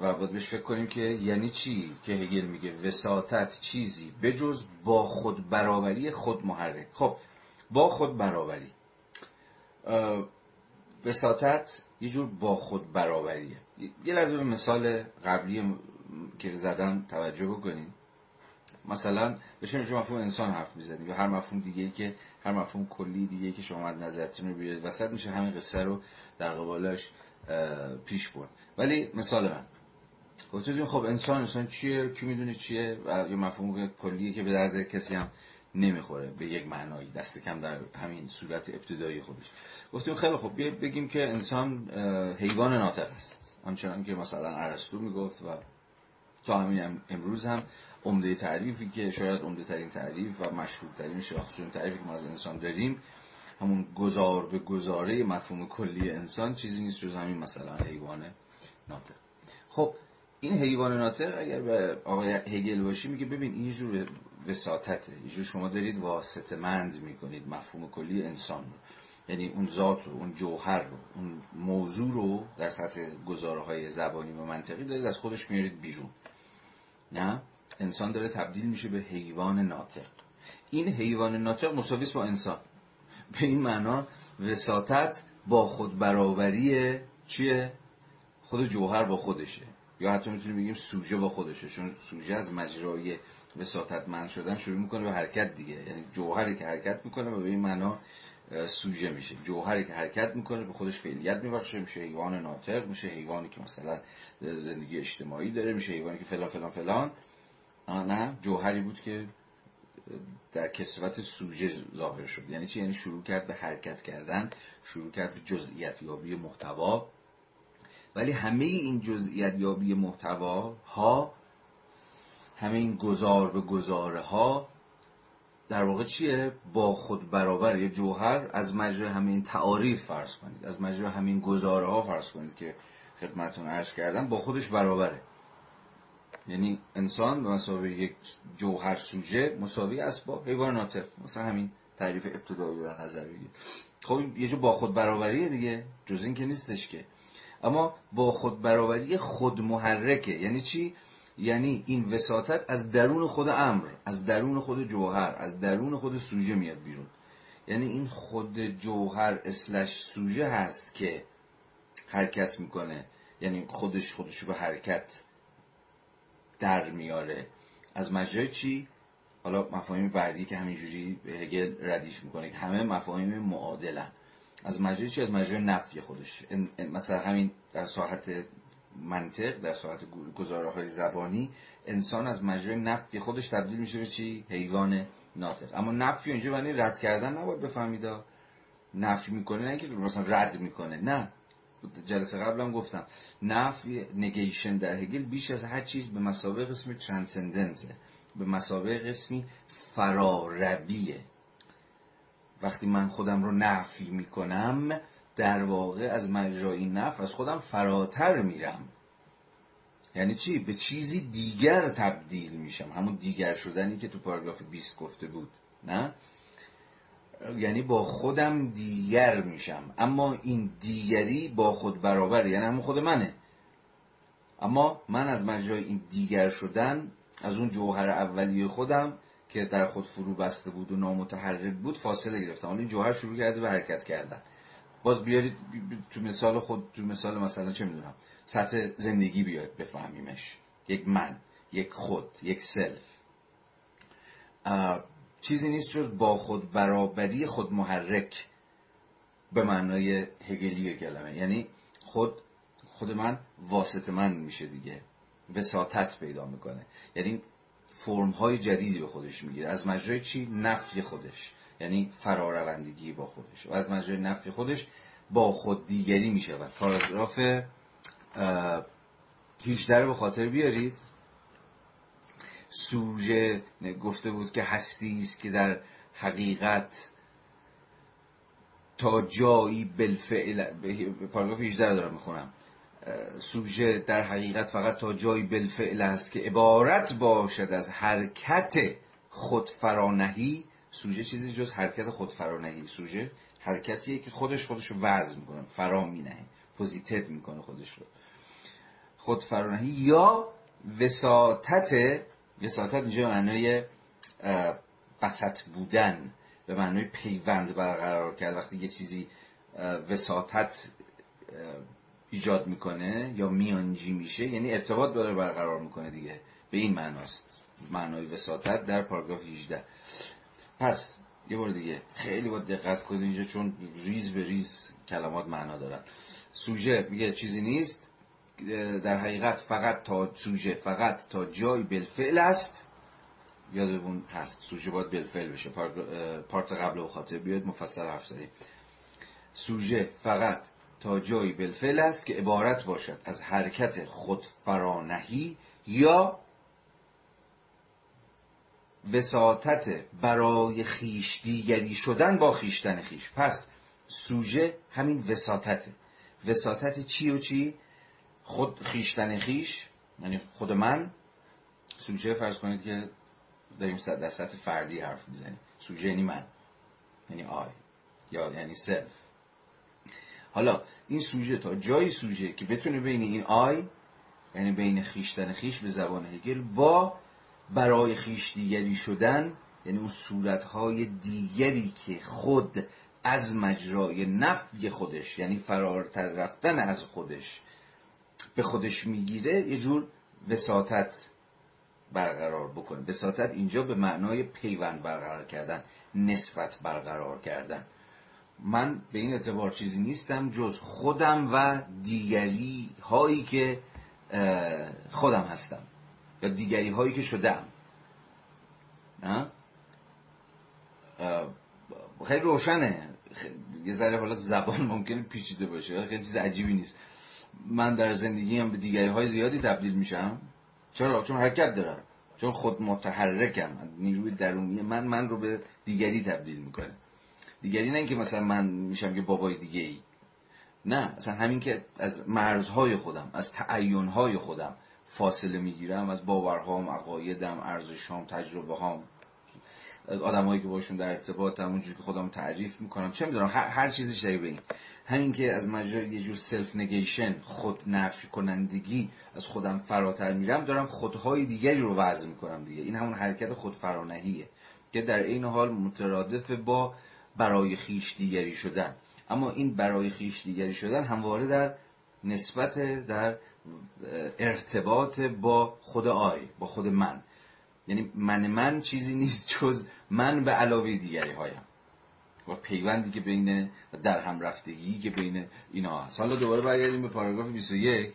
Speaker 1: و باید بهش فکر کنیم که یعنی چی که هگل میگه؟ وساطت چیزی. بجز با خود برابری خود محرک. خب با خود برابری. وساطت یه جور با خود برابریه. یه لحظه به مثال قبلی که زدم توجه بکنیم مثلا بشه شما مفهوم انسان حرف می‌زنیم یا هر مفهوم دیگه که هر مفهوم کلی دیگه که شما نظرتون رو بیارید. وسط میشه همین قصه رو در قبالش پیش برد. ولی مثال من. گفتیم خب انسان انسان چیه؟ کی می‌دونه چیه؟ و یه مفهوم کلیه که به درد کسی هم نمی‌خوره به یک معنایی دست کم در همین صورت ابتدایی خودش. گفتیم خیلی خب بگیم که انسان حیوان ناطق است. آنچنان که مثلا ارسطو می‌گفت و تا همین امروز هم عمده تعریفی که شاید عمده ترین تعریف و مشهور ترین شناخته تعریفی که ما از انسان داریم همون گزار به گزاره مفهوم کلی انسان چیزی نیست جز همین مثلا حیوان ناطق خب این حیوان ناطق اگر به آقای هگل باشی میگه ببین این جور وساطته. یه جور شما دارید واسطه مند می‌کنید. مفهوم کلی انسان رو. یعنی اون ذات رو اون جوهر رو اون موضوع رو در سطح گزاره های زبانی و منطقی دارید از خودش میارید بیرون. نه؟ انسان داره تبدیل میشه به حیوان ناطق این حیوان ناطق مساویس با انسان. به این معنا وساطت با خود برابری چیه؟ خود جوهر با خودشه. یا حتی می‌تونیم بگیم سوژه با خودشه چون سوژه از مجرای وساطت من شدن شروع می‌کنه به حرکت دیگه. یعنی جوهری که حرکت می‌کنه و به این معنا سوژه میشه. جوهری که حرکت می‌کنه به خودش فعلیت میبخشه میشه حیوان ناطق میشه حیوانی که مثلا زندگی اجتماعی داره میشه حیوانی که فلان فلان فلان. نه جوهری بود که در کسوت سوژه ظاهر شد. یعنی چی؟ یعنی شروع کرد به حرکت کردن شروع کرد به جزئیات یابی محتوا. ولی همه این جزئیات یابی محتوا ها همه این گذار به گذاره ها در واقع چیه؟ با خود برابر یه جوهر از مجرای همین تعاریف فرض کنید. از مجرای همین گزاره ها فرض کنید که خدمتون عرض کردم با خودش برابره. یعنی انسان به مسابقه یک جوهر سوژه مساوی است با حیوان ناطق مثلا همین تعریف ابتدایی در نظر بگیر خب یه جو با خود برابریه دیگه جز این که نیستش که. اما با خود برابری خود محرکه یعنی چی؟ یعنی این وساطت از درون خود امر از درون خود جوهر از درون خود سوژه میاد بیرون. یعنی این خود جوهر اسلش سوژه هست که حرکت می‌کنه. یعنی خودش خودشو به حرکت در میاره. از مجرای چی؟ حالا مفاهیم بعدی که همینجوری هگل ردیش می‌کنه که همه مفاهیم معادلن. از مجرای چی؟ از مجرای نفی خودش. مثلا همین در ساحت منطق در ساعت گزاره های زبانی انسان از مجرای نفی خودش تبدیل میشه به چی؟ حیوان ناطق. اما نفی اینجا معنی رد کردن نباید بفهمید نفی می‌کنه نه اینکه مثلا رد می‌کنه نه. جلسه قبلم گفتم. نفی نگیشن در هگل بیش از هر چیز به مسابقه قسمی ترانسندنسه به مسابقه قسمی فرارویه وقتی من خودم رو نفی می‌کنم در واقع از مجرای نف از خودم فراتر میرم. یعنی چی؟ به چیزی دیگر تبدیل میشم. همون دیگر شدنی که تو پاراگراف 20 گفته بود. نه؟ یعنی با خودم دیگر میشم. اما این دیگری با خود برابر یعنی همون خود منه. اما من از مجرای این دیگر شدن از اون جوهر اولیه خودم که در خود فرو بسته بود و نامتحرک بود فاصله گرفتم حالا این جوهر شروع کرده به حرکت کردن. باز بیارید تو مثال خود تو مثال مثلا چه می‌دونم سطح زندگی بیاد بفهمیمش. یک من یک خود یک سلف. چیزی نیست جز با خود برابری خود محرک به معنای هگلی کلمه. یعنی خود خود من واسط من میشه دیگه. وساطت پیدا می‌کنه. یعنی فرم های جدیدی به خودش می‌گیره. از مجرای چی؟ نفی خودش. یعنی فراروندگی با خودش. و از مجرای نفی خودش با خود دیگری می شود پاراگراف 18 رو به خاطر بیارید. سوژه گفته بود که هستی است که در حقیقت تا جایی بالفعل پاراگراف 18 دارم می‌خونم. سوژه در حقیقت فقط تا جایی بالفعل است که عبارت باشد از حرکت خودفرانهی سوژه چیزی جز حرکت خودفرانهی. سوژه حرکتیه که خودش خودش رو وضع می‌کنه فرا مینهه پوزیتد می‌کنه خودش رو. خودفرانهی یا وساطت وساطت اینجا معنای بسط بودن به معنای پیوند برقرار کرد. وقتی یه چیزی وساطت ایجاد می‌کنه یا میانجی میشه یعنی ارتباط داره برقرار می‌کنه دیگه. به این معناست. معنای وساطت در پاراگراف 18 پس یه بار دیگه خیلی باید دقت کنید اینجا چون ریز به ریز کلمات معنا دارن. سوژه میگه چیزی نیست. در حقیقت فقط تا سوژه فقط تا جای بالفعل است. یادمون هست سوژه باید بالفعل بشه. پارت قبل و خاطر بیاد مفصل حرف زدیم. سوژه فقط تا جایی بالفعل است که عبارت باشد از حرکت خودفرانهی یا وساطت برای خویش دیگری شدن با خویشتن خویش. پس سوژه همین وساطته وساطت چی و چی؟ خود خویشتن خویش یعنی خود من. سوژه فرض کنید که داریم در سطح فردی حرف می‌زنیم. سوژه یعنی من یعنی I یا یعنی self حالا این سوژه تا جای سوژه که بتونه بین این I یعنی بین خیشتن خیش به زبان هگل با برای خیش دیگری شدن یعنی اون صورتهای دیگری که خود از مجرای نفی خودش یعنی فرارتر رفتن از خودش به خودش می‌گیره یه جور وساطت برقرار بکنه. وساطت اینجا به معنای پیوند برقرار کردن نسبت برقرار کردن. من به این اعتبار چیزی نیستم جز خودم و دیگری هایی که خودم هستم یا دیگری هایی که شدم خیلی روشنه. یه ذره حالا زبان ممکنه پیچیده باشه خیلی چیز عجیبی نیست. من در زندگیم به دیگری های زیادی تبدیل میشم. چرا؟ چون حرکت دارم. چون خود متحرکم. نیروی درونی من من رو به دیگری تبدیل می‌کنه. دیگری نه که مثلا من میشم که بابای دیگه ای نه اصلا همین که از مرزهای خودم از تعینهای خودم فاصله می‌گیرم از باورهام عقایدم ارزشهام تجربه هام آدمایی که باشون در ارتباط اونجوری که خودم تعریف می‌کنم. چه می‌دونم هر, هر چیزی شبیه این همین که از مجرای یه جور سلف نگیشن خود نفی کنندگی از خودم فراتر میرم دارم خودهای دیگری رو وضع می‌کنم دیگه. این همون حرکت خود فرانهیه که در این حال مترادف با برای خیش دیگری شدن. اما این برای خیش دیگری شدن همواره در نسبت در ارتباط با خود آی با خود من. یعنی من من چیزی نیست جز من به علاوه دیگری هایم. و پیوندی که بین در هم رفتگی که بین اینا هست. حالا دوباره برگردیم به پاراگراف 21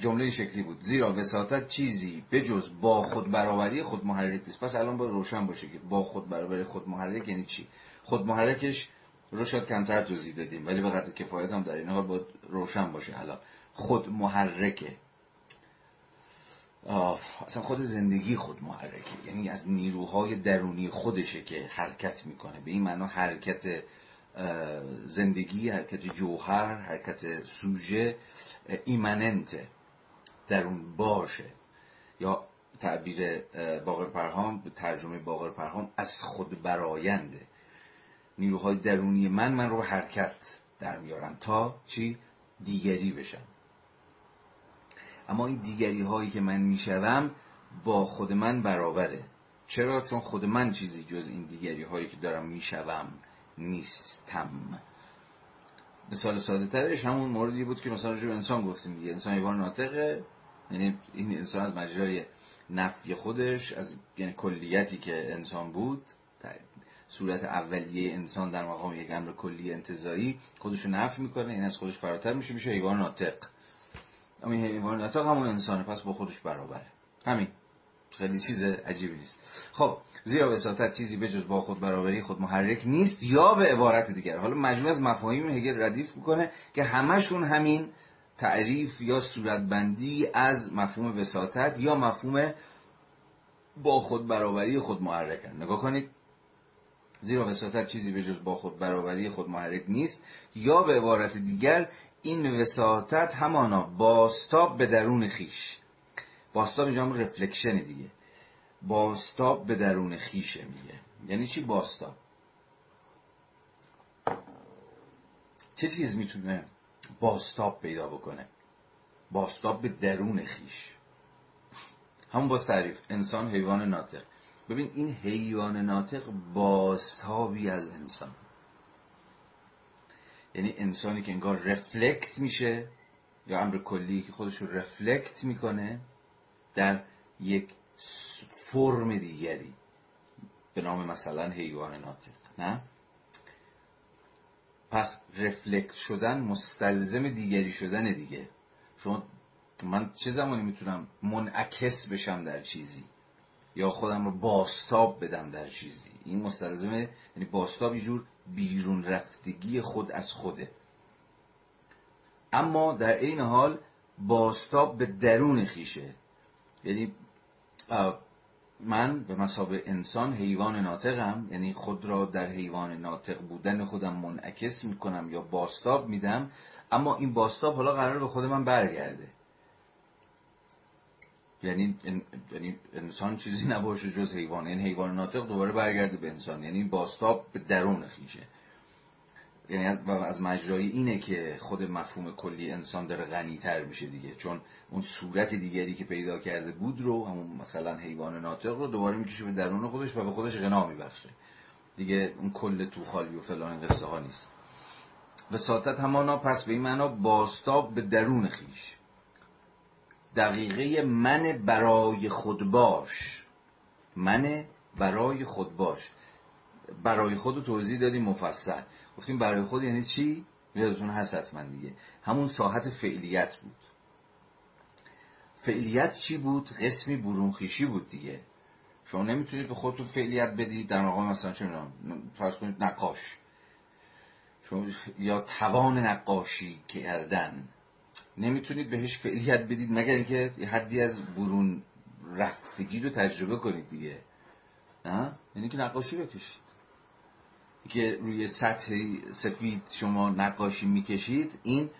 Speaker 1: جمله شکلی بود. زیرا وساطت چیزی به جز با خود برابری خود محرک نیست. پس الان باید روشن باشه که با خود برابری خود محرک یعنی چی؟ خود محرکش رو شاید کمتر توضیح دادیم ولی به قدر کفایت هم در این حال باید روشن باشه الان. خود محرکه. اصلا خود زندگی خود محرکه. یعنی از نیروهای درونی خودشه که حرکت می‌کنه. به این معنا حرکت زندگی حرکت جوهر حرکت سوژه ایمننته. درون باشه. یا تعبیر باقر پرهام به ترجمه باقر پرهام از خود براینده نیروهای درونی من من رو حرکت در میارن تا چی؟ دیگری بشم. اما این دیگری هایی که من می‌شوم با خود من برابره. چرا؟ چون خود من چیزی جز این دیگری هایی که دارم می‌شوم نیستم. مثال ساده ترش همون موردی بود که مثلا جو انسان گفتیم دیگه. انسان ایوان ناطقه. یعنی این انسان از مجرای نفی خودش از یعنی کلیتی که انسان بود صورت اولیه انسان در مقام یک امر کلی انتظایی خودش رو نفی می‌کنه این از خودش فراتر میشه میشه حیوان ناطق. اما این حیوان ناطق همون انسانه پس با خودش برابره. همین. خیلی چیز عجیبی نیست. خب زیرا وساطت چیزی به جز با خود برابری خود محرک نیست یا به عبارت دیگر. حالا مجموع از مفاهیم هگل ردیف می‌کنه که همشون همین تعریف یا صورتبندی از مفهوم وساطت یا مفهوم با خود برابری خود محرکن. نگاه کنید. زیرا وساطت چیزی به جز با خود برابری خود محرک نیست. یا به عبارت دیگر این وساطت همانا باستاب به درون خیش. باستاب اینجا هم رفلکشن دیگه. باستاب به درون خیشه میگه. یعنی چی باستاب؟ چه چیز می‌تونه باستاب پیدا بکنه. باستاب به درون خیش. همون باز تعریف انسان حیوان ناطق. ببین این حیوان ناطق باستابی از انسان. یعنی انسانی که انگار رفلکت میشه یا امر کلی که خودش رو رفلکت می‌کنه در یک فرم دیگری. به نام مثلا حیوان ناطق نه؟ پس رفلکت شدن مستلزم دیگری شدن دیگه. شما من چه زمانی می‌تونم منعکس بشم در چیزی؟ یا خودم رو باستاب بدم در چیزی؟ این مستلزمه یعنی باستاب یه جور بیرون رفتگی خود از خوده. اما در این حال باستاب به درون خیشه یعنی من به مسابه انسان حیوان ناطقم یعنی خود را در حیوان ناطق بودن خودم منعکس می‌کنم یا باستاب میدم اما این باستاب حالا قرار به خود من برگرده. یعنی یعنی انسان چیزی نباشه جز حیوان یعنی حیوان ناطق دوباره برگرده به انسان یعنی باستاب به درون خیشه. یعنی از, مجرای اینه که خود مفهوم کلی انسان داره غنی تر میشه دیگه. چون اون صورت دیگری که پیدا کرده بود رو همون مثلا حیوان ناطق رو دوباره می‌کشه به درون خودش و به خودش غنا میبخشه. دیگه اون کل تو خالی و فلان قصه ها نیست. وساطت همانا پس به این معنا باستاب به درون خیش. دقیقه من برای خود باش. من برای خود باش. برای خود توضیح دادیم مفصل. گفتیم برای خود یعنی چی؟ یادتون هست حتما دیگه. همون ساحت فعلیت بود. فعلیت چی بود؟ قسمی برونخیشی بود دیگه. شما نمی‌تونید به خودتون فعلیت بدید در مقام مثلا چه فرض کنید نقاش. شما یا توان نقاشی کردن. نمی‌تونید بهش فعلیت بدید مگر اینکه حدی از برون رفتگی رو تجربه کنید دیگه. یعنی که نقاشی بکشید. که روی سطح سفید شما نقاشی می‌کشید این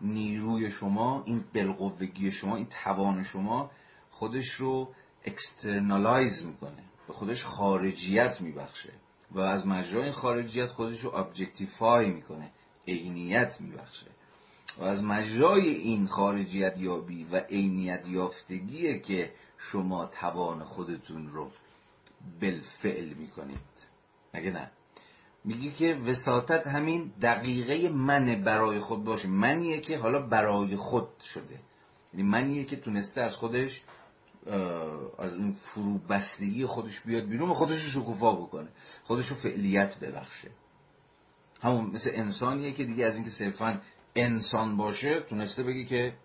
Speaker 1: نیروی شما این بلقوگی شما این توان شما خودش رو externalize می‌کنه به خودش خارجیت میبخشه و از مجرای این خارجیت خودش رو objectify می‌کنه عینیت میبخشه. و از مجرای این خارجیت یابی و عینیت یافتگیه که شما توان خودتون رو بالفعل می‌کنید. مگه نه؟ میگه که وساطت همین دقیقه من برای خود باشه. منیه که حالا برای خود شده. یعنی منیه که تونسته از خودش از اون فرو بستگی خودش بیاد بیرون و خودش رو شکوفا بکنه. خودش رو فعلیت ببخشه. همون مثل انسانیه که دیگه از اینکه صرفا انسان باشه تونسته بگی که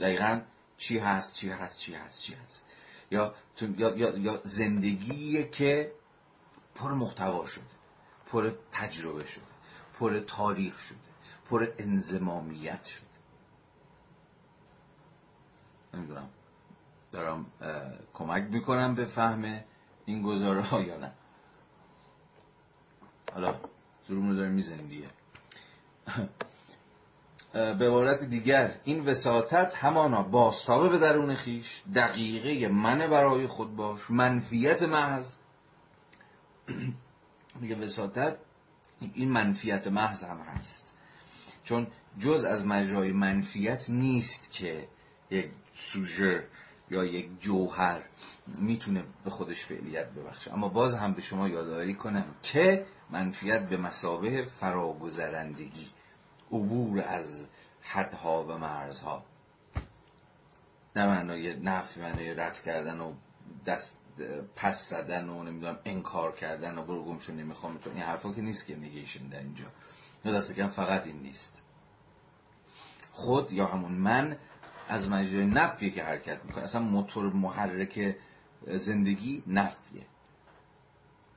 Speaker 1: دقیقا چی هست چی هست چی هست چی هست. یا, یا, یا, یا زندگیه که پر محتوا شده. پر تجربه شده پر تاریخ شده پر انزمامیت شده. نمی‌دونم دارم کمک می‌کنم به فهم این گزاره ها یا نه. حالا زروم رو داریم می‌زنیم دیگه. به عبارت دیگر این وساطت همانا باستابه به درون خیش دقیقه من برای خود باش منفیت محض. میگه وساطت این منفیت محض هم هست. چون جز از مجرای منفیت نیست که یک سوژه یا یک جوهر می‌تونه به خودش فعلیت ببخشه. اما باز هم به شما یادآوری کنم که منفیت به مسابه فراگذرندگی عبور از حدها و مرزها. نه معنای نفی معنای رد کردن و دست پس زدن و نمی‌دونم انکار کردن و برو گمشو نمی‌خوام تو این حرفا که نیست که نگیشن در اینجا. یا دست کم فقط این نیست. خود یا همون من از مجرای نفیه که حرکت می‌کنه. اصلا موتور محرک زندگی نفیه.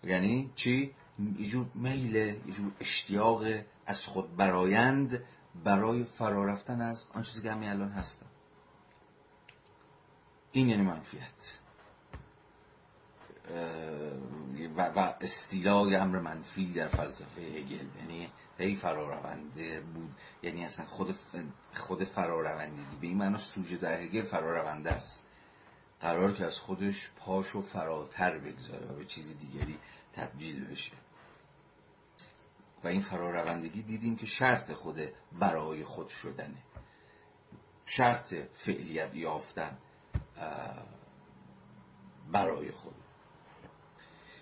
Speaker 1: یعنی چی؟ یه جور میل یه جور اشتیاق از خود برایند برای فرارفتن از آن چیزی که همین الان هستم. این یعنی منفیت. و, استیلای امر منفی در فلسفه هگل یعنی هی فرارونده بود یعنی اصلا خود خود فراروندگی به این معنا سوژه در هگل فرارونده است. قرار که از خودش پاشو فراتر بگذاره و به چیزی دیگری تبدیل بشه. و این فراروندگی دیدیم که شرط خود برای خود شدنه. شرط فعلیت یافتن برای خود.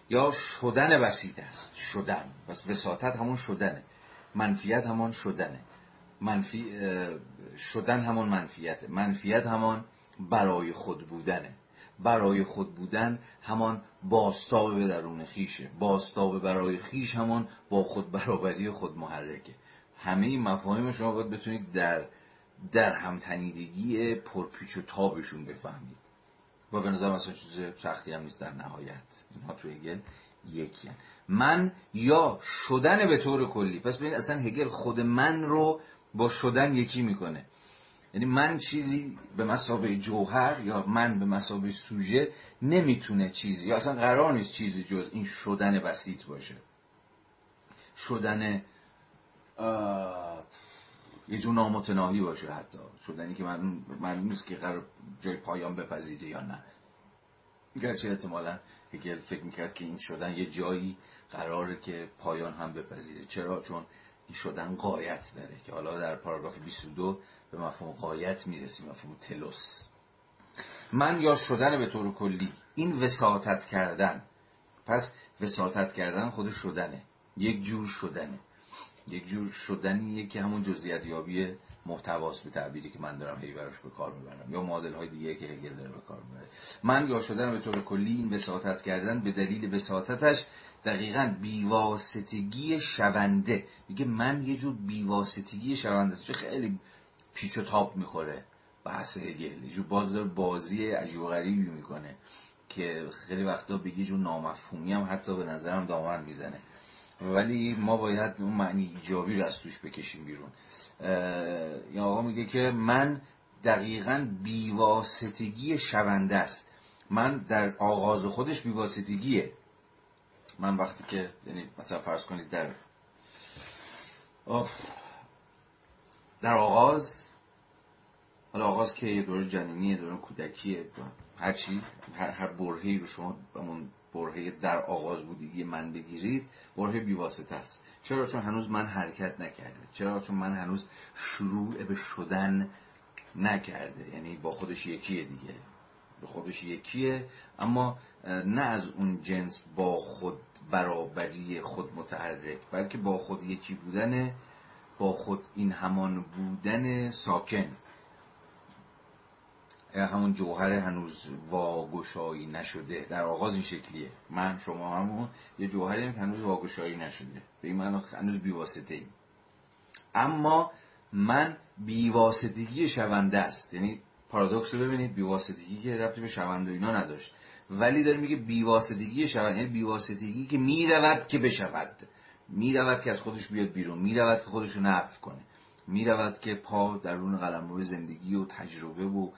Speaker 1: یا شدن وسیط است. شدن. بس وساطت همون شدنه. منفیت همان شدنه. منفی شدن همان منفیت منفیت همان برای خود بودنه. برای خود بودن همان باستاب به درون خیشه. باستاب برای خیش همان با خود برابری خود محرکه. همه این مفاهیم شما باید بتونید در در همتنیدگی پرپیچ و تابشون بفهمید. و به نظر اصلا چیز سختی هم نیست در نهایت. اینها تو هگل یکی من یا شدن به طور کلی. پس ببینید اصلا هگل خود من رو با شدن یکی می‌کنه. یعنی من چیزی به مسابه جوهر یا من به مسابه سوژه نمی‌تونه چیزی یا اصلا قرار نیست چیزی جز این شدن بسیط باشه. شدن یه جور نامتناهی باشه حتی. شدنی که من معلوم نیست که قرار جای پایان بپذیره یا نه. گرچه احتمالا هگل فکر می‌کرد که این شدن یه جایی قراره که پایان هم بپذیره. چرا؟ چون این شدن قایت داره که حالا در پاراگراف 22 به مفهوم قایت می‌رسیم مفهوم تلوس. من یا شدن به طور کلی این وساطت کردن. پس وساطت کردن خود شدنه. یک جور شدنه. یک جور شدنیه که همون جزئیات یابی محتواست به تعبیری که من دارم هی براش به کار می‌برم. یا مدل های دیگه که هگل داره به کار می‌بره. من یا شدن به طور کلی این وساطت کردن به دلیل وساطتش دقیقا بیواسطگی شونده. میگه من یه جور بیواسطگی شونده. چه خیلی پیچ و تاب می‌خوره. بحث هگل. یه جور باز داره بازی عجیب و غریبی می‌کنه که خیلی وقتا به یه جور نامفهومی هم حتی به نظرم دامن می‌زنه. ولی ما باید اون معنی ایجابی رو از توش بکشیم بیرون. یا آقا میگه که من دقیقا بیواسطگی شونده است. من در آغاز خودش بیواسطگیه. من وقتی که یعنی مثلا فرض کنید در در آغاز حالا آغاز که یه دور جنینیه دور کودکیه هر چی هر, هر برهی رو شما اون برهه در آغاز بودگی من بگیرید برهه بیواسطه است. چرا؟ چون هنوز من حرکت نکرده چرا؟ چون من هنوز شروع به شدن نکرده. یعنی با خودش یکیه دیگه. به خودش یکیه اما نه از اون جنس با خود برابری خود متحرک بلکه با خود یکی بودن با خود این همان بودن ساکن. همون جوهر هنوز واگشایی نشده. در آغاز این شکلیه. من شما همون یه جوهری که هنوز واگشایی نشده. به این من هنوز بیواسطه ایم اما من بیواسطگی شونده است. یعنی پارادوکس رو ببینید بیواسطگی که ربطی به شونده اینا نداشت. ولی داره میگه بیواسطگی شونده یعنی بیواسطگی که می‌رود که بشود. می‌رود که از خودش بیاد بیرون. می‌رود که خودش رو نفی کنه. می‌رود که پا درون قلمرو زندگی و تجربه و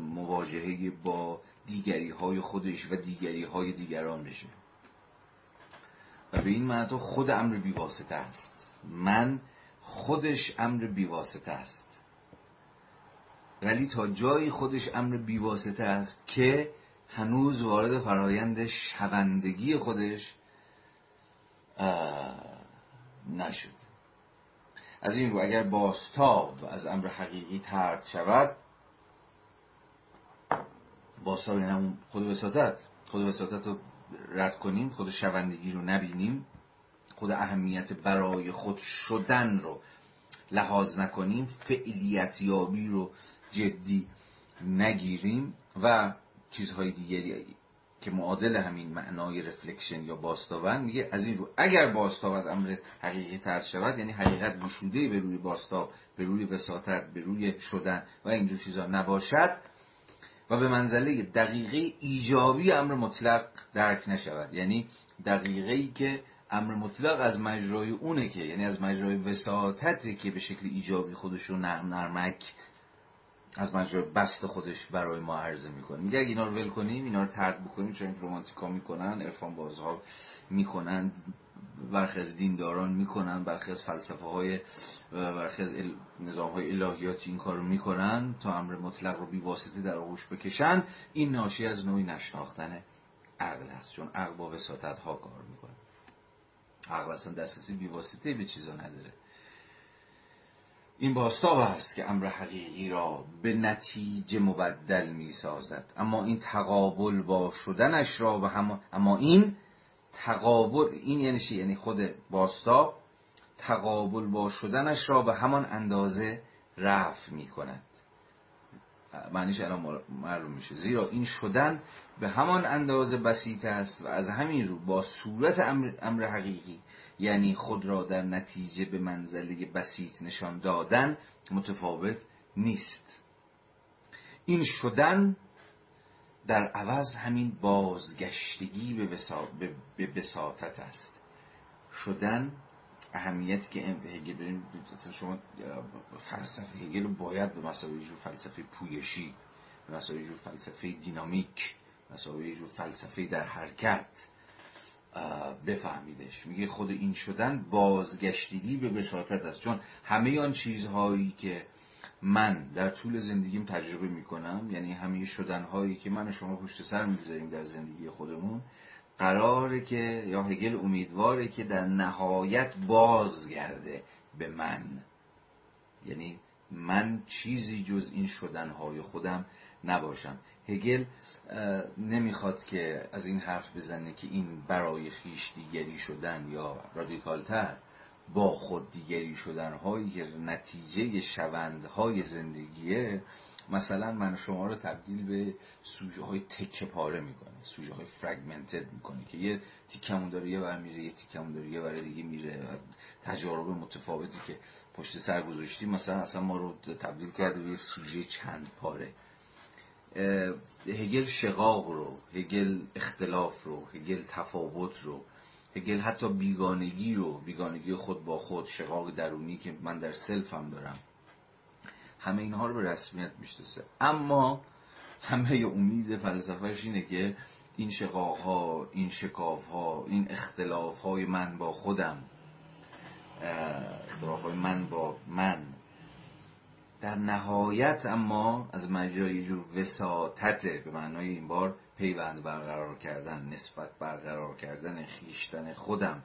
Speaker 1: مواجهه با دیگری های خودش و دیگری های دیگران بشه. و به این معنی خود امر بیواسطه است من خودش امر بیواسطه است ولی تا جایی خودش امر بیواسطه است که هنوز وارد فرایند شوندگی خودش نشده. از این رو اگر باستاب از امر حقیقی ترد شود باستاب یعنی همون خود وساطت خود وساطت رو رد کنیم خود شوندگی رو نبینیم خود اهمیت برای خود شدن رو لحاظ نکنیم فعلیت یابی رو جدی نگیریم و چیزهای دیگری که معادل همین معنای رفلکشن یا باستابن میگه از این رو اگر باستاب از امر حقیقی تر شود یعنی حقیقت گشوده به روی باستاب به روی وساطت به روی شدن و اینجور چیزا نباشد و به منزله دقیقه ایجابی امر مطلق درک نشود. یعنی دقیقه ای که امر مطلق از مجرای اونه که یعنی از مجرای وساطته که به شکل ایجابی خودش رو نرم نرمک از مجرای بست خودش برای ما عرضه می‌کنه. میگه اگه اینا رو ول کنیم اینا رو ترک بکنیم چون رومانتیکا می‌کنن عرفان بازها می‌کنن برخی از دینداران می‌کنن برخی از فلسفه های برخی از نظام های الهیاتی این کار رو می‌کنن تا امر مطلق رو بی واسطه در آغوش بکشن. این ناشی از نوعی نشناختن عقل است چون عقل با وساطت ها کار می‌کنه. عقل اصلا دسترسی بی واسطه به چیزا نداره. این باستاب است که امر حقیقی را به نتیجه مبدل می سازد اما این تقابل با شدنش را به هم اما این تقابل این یعنی چی؟ یعنی خود باستاب تقابل با شدنش را به همان اندازه رفع می کند معنیش الان معلوم میشه. زیرا این شدن به همان اندازه بسیط است و از همین رو با صورت امر, امر حقیقی یعنی خود را در نتیجه به منزله بسیط نشان دادن متفاوت نیست. این شدن در عوض همین بازگشتگی به. به بساطت است شدن اهمیت که هگل بریم شما فلسفه هگل باید به مسابقه جور فلسفه پویشی به مسابقه جور فلسفه دینامیک مسابقه جور فلسفه در حرکت بفهمیدش میگه خود این شدن بازگشتگی به بساطت است چون همه آن چیزهایی که من در طول زندگیم تجربه می‌کنم یعنی همه شدنهایی که من و شما پشت سر می‌گذاریم در زندگی خودمون قراره که یا هگل امیدواره که در نهایت بازگرده به من. یعنی من چیزی جز این شدنهای خودم نباشم. هگل نمی‌خواد که از این حرف بزنه که این برای خیش دیگری شدن یا رادیکالتر. با خود دیگری شدن هایی که نتیجه شوندهای زندگیه مثلا من شما رو تبدیل به سوژه های تکه پاره می‌کنه سوژه های فرگمنتد می‌کنه که یه تیکمون داره یه بر میره یه تیکمون داره یه بر دیگه میره. تجارب متفاوتی که پشت سر گذاشتیم مثلا اصلا ما رو تبدیل کرده به یه سوژه چند پاره. هگل شقاق رو هگل اختلاف رو هگل تفاوت رو هگل حتی بیگانگی رو بیگانگی خود با خود شقاق درونی که من در سلفم دارم همه اینها رو به رسمیت می‌شناسه. اما همه امید فلسفهش اینه که این شقاق ها این شکاف ها این اختلاف های من با خودم اختلاف های من با من در نهایت اما از مجرای جور وساطت به معنای این بار پیوند برقرار کردن نسبت برقرار کردن خیشتن خودم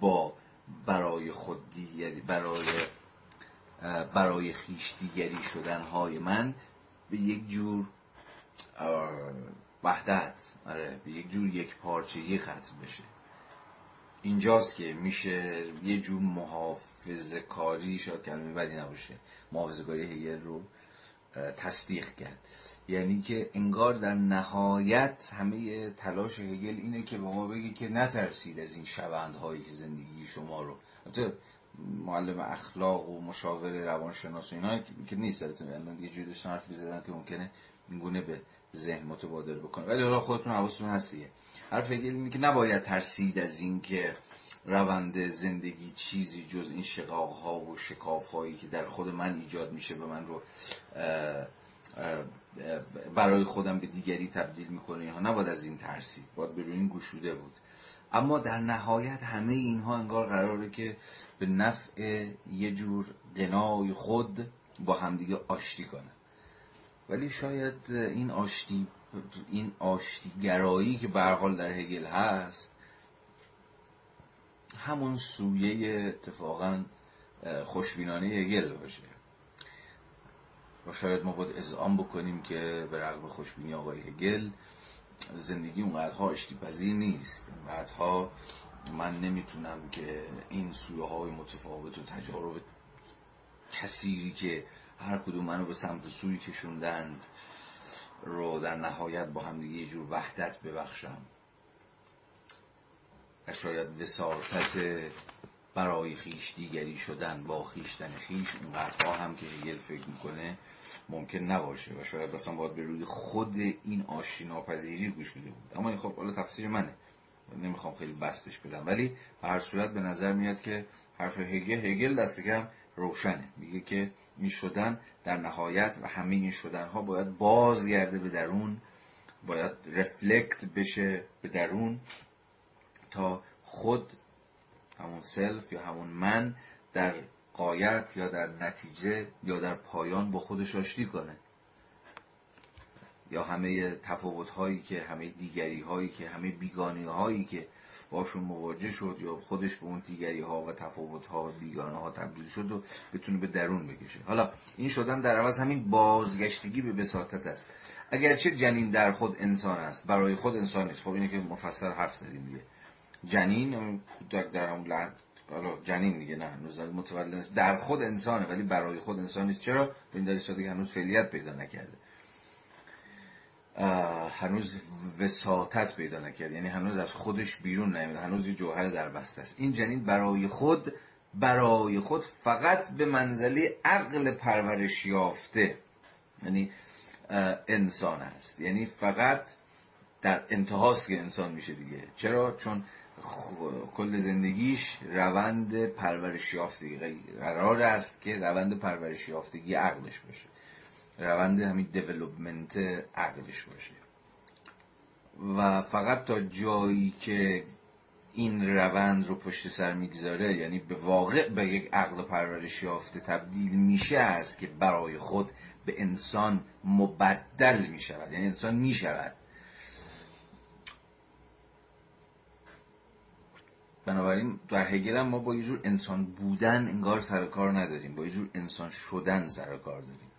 Speaker 1: با برای خود دیگری برای برای خیش دیگری شدن های من به یک جور وحدت آره به یک جور یک پارچگی ختم بشه. اینجاست که میشه یه جور محافظ کاری شاید کلمه بدی نباشه محافظ کاری هگل رو تصدیق کرد. یعنی که انگار در نهایت همه تلاش هگل اینه که به ما بگه که نترسید از این شبندهایی که زندگی شما رو. معلم اخلاق و مشاور روانشناس و اینا که نیست الان یه جوری داشتن حرف می‌زدن که ممکنه این گونه به ذهن متبادر بکنه. ولی حالا خودتون حواستون هست دیگه. حرف هگل اینه که نباید ترسید از این که روند زندگی چیزی جز این شقاق ها و شکاف هایی که در خود من ایجاد میشه به من رو برای خودم به دیگری تبدیل می‌کنه اینها نباید از این ترسید باید به روی این گشوده بود. اما در نهایت همه اینها انگار قراره که به نفع یه جور قنای خود با همدیگه آشتی کنه ولی شاید این آشتی این آشتیگرایی که به حال در هگل هست همون سویه اتفاقا خوشبینانه هگل باشه. و شاید ما باید اذعان بکنیم که به رغم خوشبینی آقای هگل زندگی اونقدرها اشتی پذیر نیست. اونقدرها من نمی‌تونم که این سویه های متفاوت و تجارب کثیری که هر کدوم منو به سمت سوی کشوندند رو در نهایت با هم دیگه یه جور وحدت ببخشم. و شاید وساطت برای خیش دیگری شدن با خیشتن خیش اونقدرها هم که هگل فکر می‌کنه ممکن نباشه و شاید اصلا باید به روی خود این آشتی ناپذیری گوشوده بود. اما این خب حالا تفسیر منه. نمی‌خوام خیلی بستش بدم. ولی به هر صورت به نظر میاد که حرف هگل هگل دست کم روشنه. میگه که این شدن در نهایت و همه این شدن ها باید بازگرده به درون باید رفلکت بشه به درون تا خود همون سلف یا همون من در قایت یا در نتیجه یا در پایان با خودش آشتی کنه. یا همه تفاوت هایی که همه دیگری هایی که همه بیگانی هایی که باشون مواجه شد یا خودش به اون دیگری ها و تفاوت ها و بیگانه ها تبدیل شد و بتونه به درون بکشه. حالا این شدن در عوض همین بازگشتگی به بساطت است. اگرچه جنین در خود انسان است برای خود انسان نیست. خب اینه که مفصل حرف زدیم دیگه. جنین در اون حالا جنین دیگه نه هنوز متولد در خود انسانه ولی برای خود انسان نیست. چرا؟ به این دلیل که هنوز فعلیت پیدا نکرده. هنوز وساطت پیدا نکرد یعنی هنوز از خودش بیرون نیامده. هنوز یه جوهر در بسته است. این جنین برای خود برای خود فقط به منزله عقل پرورش یافته. یعنی انسان است. یعنی فقط در انتهاست که انسان میشه دیگه. چرا؟ چون کل زندگیش روند پرورش یافتگی. قرار است که روند پرورش یافتگی عقلش باشه. روند همین دیولوپمنت عقلش باشه. و فقط تا جایی که این روند رو پشت سر می‌گذاره یعنی به واقع به یک عقل پرورش یافته تبدیل میشه است که برای خود به انسان مبدل می‌شود. یعنی انسان می‌شود. بنابراین در هگل ما با یه جور انسان بودن انگار سر کار نداریم. با یه جور انسان شدن سر کار داریم.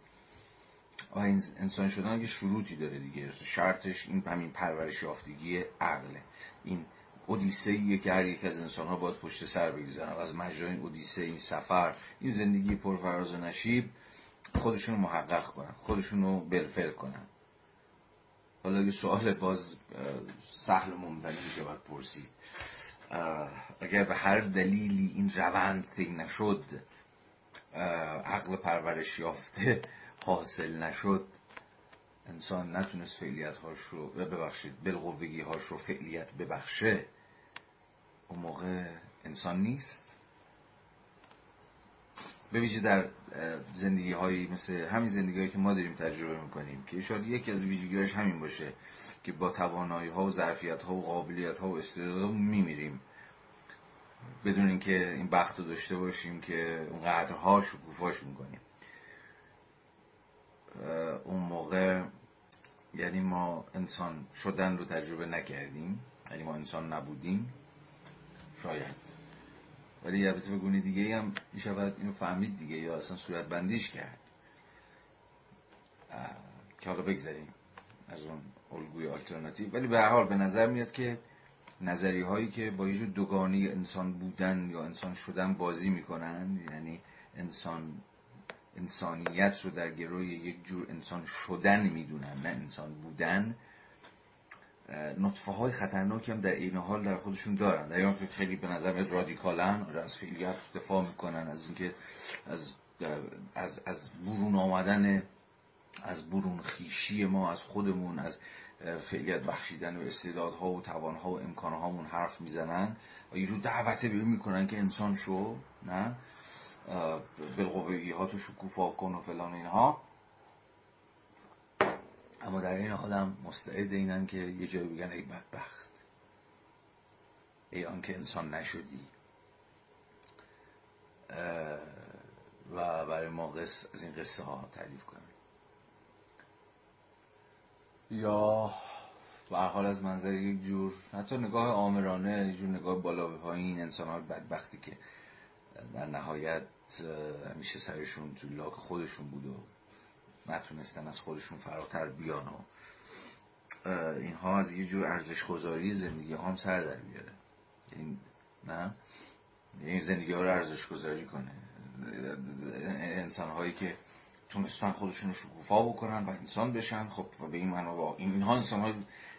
Speaker 1: و این انسان شدن یه شروطی داره دیگه. شرطش این همین پرورش یافتگی عقله. این اودیسه که هر یک از انسان ها باید پشت سر بگذارن. از مجرای این اودیسه این سفر این زندگی پرفراز و نشیب خودشون رو محقق کنن خودشون رو بلفل کنن. حالا یه سوال باز سهل و ممتنی که باید پرسید. اگر به هر دلیلی این روند طی نشد عقل پرورش یافته حاصل نشد انسان نتونست فعلیت هاش رو ببخشید بلغوگی هاش رو فعلیت ببخشه اون موقع انسان نیست. به در زندگی هایی مثل همین زندگی هایی که ما داریم تجربه می‌کنیم که شاید یکی از ویژگیهاش همین باشه. که با توانایی ها و ظرفیت ها و قابلیت ها و استعداد میمیریم. بدون اینکه این بخت رو داشته باشیم که اون قدرها شکوفاش می‌کنیم اون موقع یعنی ما انسان شدن رو تجربه نکردیم. یعنی ما انسان نبودیم. شاید. ولی البته به گونه دیگه هم می‌شود اینو فهمید دیگه یا اصلا صورت بندیش کرد که حالا بگذاریم از اون الگوی آلترناتیو. ولی به هر حال به نظر میاد که نظری هایی که با یه جور دوگانی انسان بودن یا انسان شدن بازی می‌کنن یعنی انسان انسانیت رو در گروه یک جور انسان شدن می‌دونن نه انسان بودن نطفه های خطرناکی هم در این حال در خودشون دارن. در این خیلی به نظر میاد رادیکالن از فعلیت دفاع می‌کنن از اینکه از از از برون آمدن از برون خیشی ما از خودمون از فعلیت بخشیدن و استعدادها و توانها و امکانهامون حرف می‌زنن و یه جور دعوته بیرون می‌کنن که انسان شو نه؟ بالقوه ها تو شکوفا کن و فلان اینها. اما در این حال هم مستعد اینن که یه جایی بگن ای بدبخت ای آن که انسان نشدی. و برای ما قص از این قصه ها تعریف کنن یا به حال از منظر یک جور حتی نگاه آمرانه یک جور نگاه بالا به پایین انسان های بدبختی که در نهایت همیشه سرشون تو لاک خودشون بود و نتونستن از خودشون فراتر بیان و اینها از یه جور ارزش گذاری زندگی هم سر در بیاره. این نه؟ این زندگی ها رو ارزش گذاری کنه. انسان هایی که تونستن خودشون رو شکوفا بکنن و انسان بشن. خب به این معنا اینها انسان های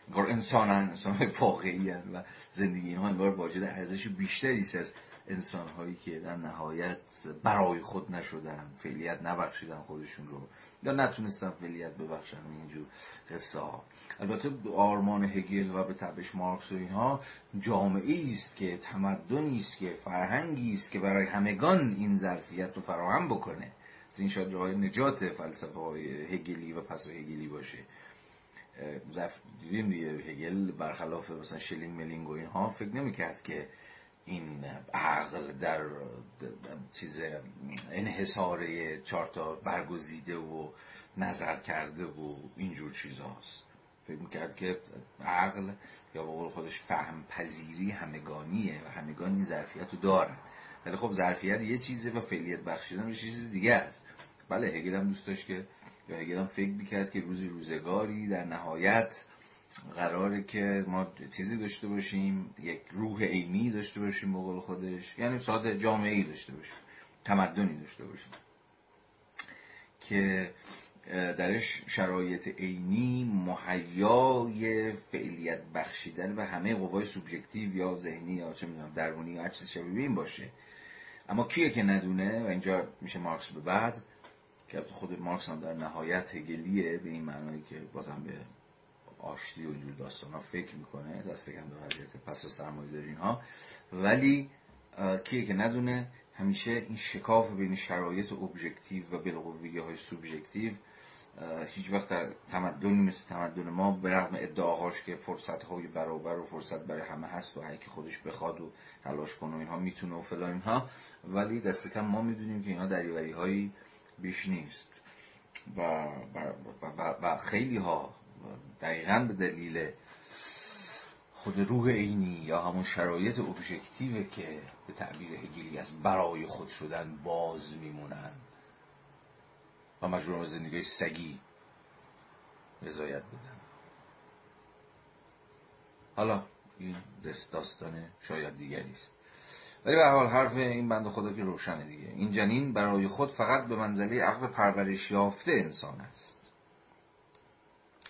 Speaker 1: انگار انسان های واقعی و زندگی اینها انگار واجد ارزش بیشتری است از انسان هایی که در نهایت برای خود نشدن فعلیت نبخشیدن خودشون رو یا نتونستن فعلیت ببخشن. اینجور قصه ها. البته آرمان هگل و به تبش مارکس و اینها جامعه است که تمدنی است که فرهنگی است که برای همگان این ظرفیت رو فراهم بکنه. این شاید راه نجات فلسفه های هگلی و پس هگلی باشه. دیدیم دیگه هگل برخلاف مثلا شلینگ ملینگ و اینها فکر نمی‌کرد که این عقل در چیز انحصار چارتا برگزیده و نظر کرده و اینجور چیزهاست فکر می‌کرد که عقل یا به قول خودش فهم پذیری همگانیه و همگان این ظرفیت رو دارن. ولی خب ظرفیت یه چیزه و فعلیت بخشیدن یه چیز دیگه است. بله هگل هم دوست داشت که یا هگل هم فکر می‌کرد که روزی روزگاری در نهایت قراره که ما چیزی داشته باشیم یک روح عینی داشته باشیم به قول خودش یعنی ساده جامعه ای داشته باشیم تمدنی داشته باشیم که درش شرایط عینی مهیای فعلیت بخشیدن به همه قوای سوبژکتیو یا ذهنی یا چه می‌دونم درونی یا هر چیز شبیه این باشه. اما کیه که ندونه؟ و اینجا میشه مارکس به بعد که خود مارکس هم در نهایت هگلیه به این معنایی که بازم به آشتی و جور داستان ها فکر می‌کنه دست کم به وضعیت پس و سرمایه اینها. ولی کیه که ندونه؟ همیشه این شکاف بین شرایط ابژکتیو و بالقوه های سوبژکتیو هیچ وقت در تمدنی مثل تمدن ما به رغم ادعاهاش که فرصت های برابر و فرصت برای همه هست و هر کی خودش بخواد و تلاش کنه و اینها می‌تونه و فلان اینها. ولی دست کم ما می‌دونیم که اینها دریوری هایی بیش نیست. و, و, و, و خیلی ها دقیقا به دلیل خود روح عینی یا همون شرایط ابژکتیو که به تعبیر هگلی از برای خود شدن باز میمونن. و مجبور زندگی سگی رضایت بدن. حالا این داستان شاید دیگری است. ولی به حال حرف این بند خدا که روشنه دیگه. این جنین برای خود فقط به منزله عقل پرورش یافته انسان است.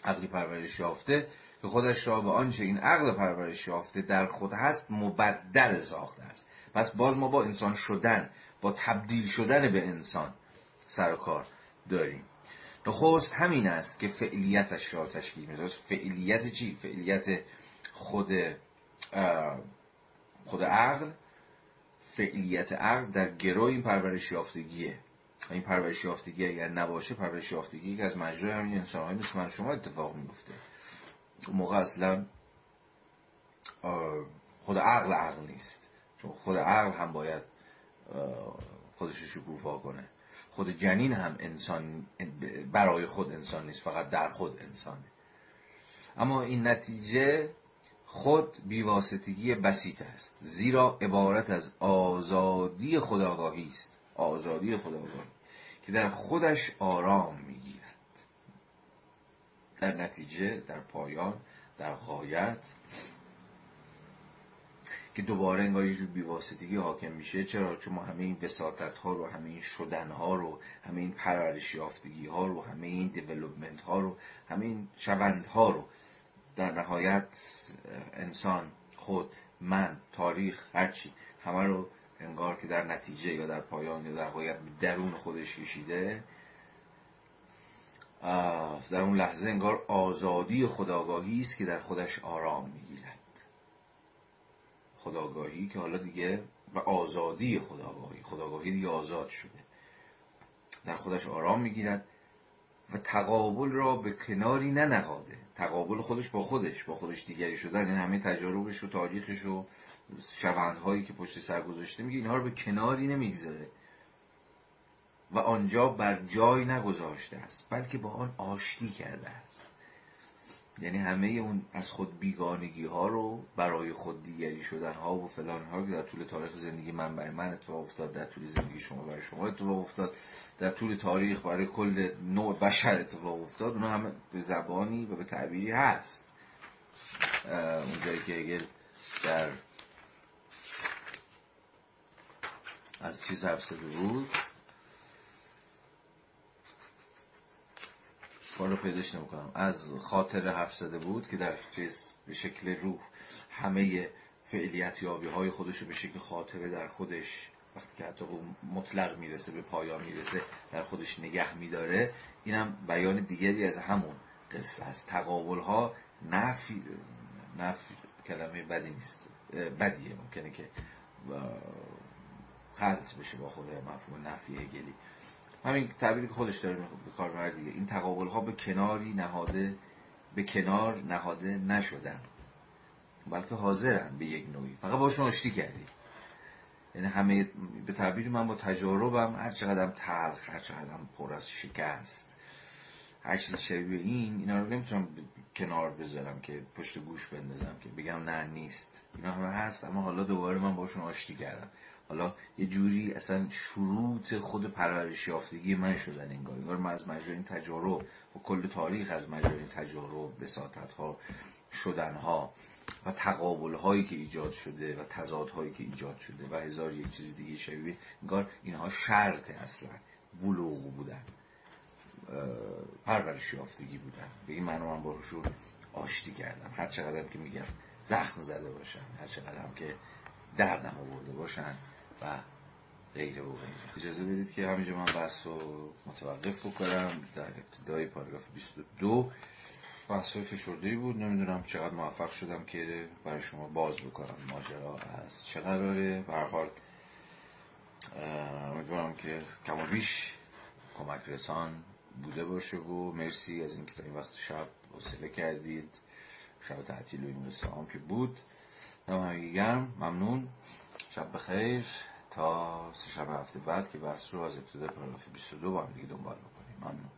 Speaker 1: عقل پرورش یافته که خودش را به آنچه این عقل پرورش یافته در خود هست مبدل ساخته است. پس باز ما با انسان شدن با تبدیل شدن به انسان سر و کار داریم. نخست همین است که فعلیتش را تشکیل میده فعلیت چی؟ فعلیت خود خود عقل. فعلیت عقل در گروه این پرورش یافتگیه. این پرورش یافتگی اگر نباشه پرورش یافتگی که از مجرای همین انسان های مثل من شما اتفاق میفته اون موقع اصلا خود عقل عقل نیست. چون خود عقل هم باید خودش شکوفا کنه. خود جنین هم انسان برای خود انسان نیست فقط در خود انسانه. اما این نتیجه خود بیواسطگی بسیط است. زیرا عبارت از آزادی خداگاهی است. آزادی خداگاهی که در خودش آرام می‌گیرد. در نتیجه در پایان در غایت که دوباره انگار یه بیواسطگی حاکم میشه چرا؟ چون ما همه این وساطت ها رو همه این شدن ها رو همه این پرورش یافتگی ها رو همه این دیولوپمنت ها رو همه این شوند ها رو در نهایت انسان خود من تاریخ هرچی همه رو انگار که در نتیجه یا در پایان یا در غایت درون خودش کشیده در اون لحظه انگار آزادی خداگاهی است که در خودش آرام می‌گیرد. خداگاهی که حالا دیگه و آزادی خداگاهی. خداگاهی دیگه آزاد شده. در خودش آرام می‌گیرد و تقابل را به کناری ننهاده. تقابل خودش با خودش با خودش دیگری شدن. این یعنی همه تجاربش و تاریخش و شوندهایی که پشت سر گذاشته میگه اینها رو به کناری نمی‌گذاره. و آنجا بر جای نگذاشته است بلکه با آن آشتی کرده یعنی همه اون از خود بیگانگی ها رو برای خود دیگری شدن ها و فلان ها که در طول تاریخ زندگی من برای من اتفاق افتاد در طول زندگی شما برای شما اتفاق افتاد در طول تاریخ برای کل نوع بشر اتفاق افتاد اونا همه به زبانی و به تعبیری هست. اونجایی که اگر در از چیز حرف بود رو پیداش نمی‌کنم. از خاطر حرف زده بود که در چیز به شکل روح همه فعلیت یابی های خودش رو به شکل خاطره در خودش وقتی که حتی مطلق می‌رسه به پایان می‌رسه در خودش نگه میداره. اینم بیان دیگری از همون قصه است. تقابل ها نفی نفی کلمه بدی نیست. بدیه. ممکنه که خلط بشه با خود مفهوم نفی گلی همین تعبیری که خودش داره به کار دیگه. این تقابل ها به کناری نهاده به کنار نهاده نشدن. بلکه حاضرن به یک نوعی. فقط باشون آشتی کردی. یعنی همه به تعبیر من با تجاربم هر چقدر تلخ هر چقدر پر از شکست هر چیز شبیه این اینا رو نمی‌تونم کنار بذارم که پشت گوش بندازم که بگم نه نیست. اینا همه هست اما حالا دوباره من باشون آشتی کردم. حالا یه جوری اصلا شروط خود پرورش یافتگی من شدن انگار انگار من از مجرای این تجارب و کل تاریخ از مجرای این تجارب بساطت ها شدن ها و تقابل هایی که ایجاد شده و تضاد هایی که ایجاد شده و هزار یک چیز دیگه شبیه انگار اینها شرط اصلا بلوغ بودن پرورش یافتگی بودن. به این معنی من باشون آشتی کردم. هر چقدر که میگم زخم زده باشن هر چقدر هم که دردم آورده باشن. و غیره و اجازه بدید که همینجا من بحث رو متوقف بکنم. در ابتدای پاراگراف 22 بحث های فشرده بود. نمی‌دونم چقدر موفق شدم که برای شما باز بکنم. ماجرا از چه قراره؟ حال امیدوارم که کم و بیش کمک رسان بوده باشه و مرسی از اینکه تا این وقت شب حوصله کردید. شب تعطیل و این که بود. گرم. ممنون. شب بخیر. تا سه شب هفته بعد که بحث رو از ابتدای پاراگراف 22 با هم دیگه دنبال بکنیم. ممنون.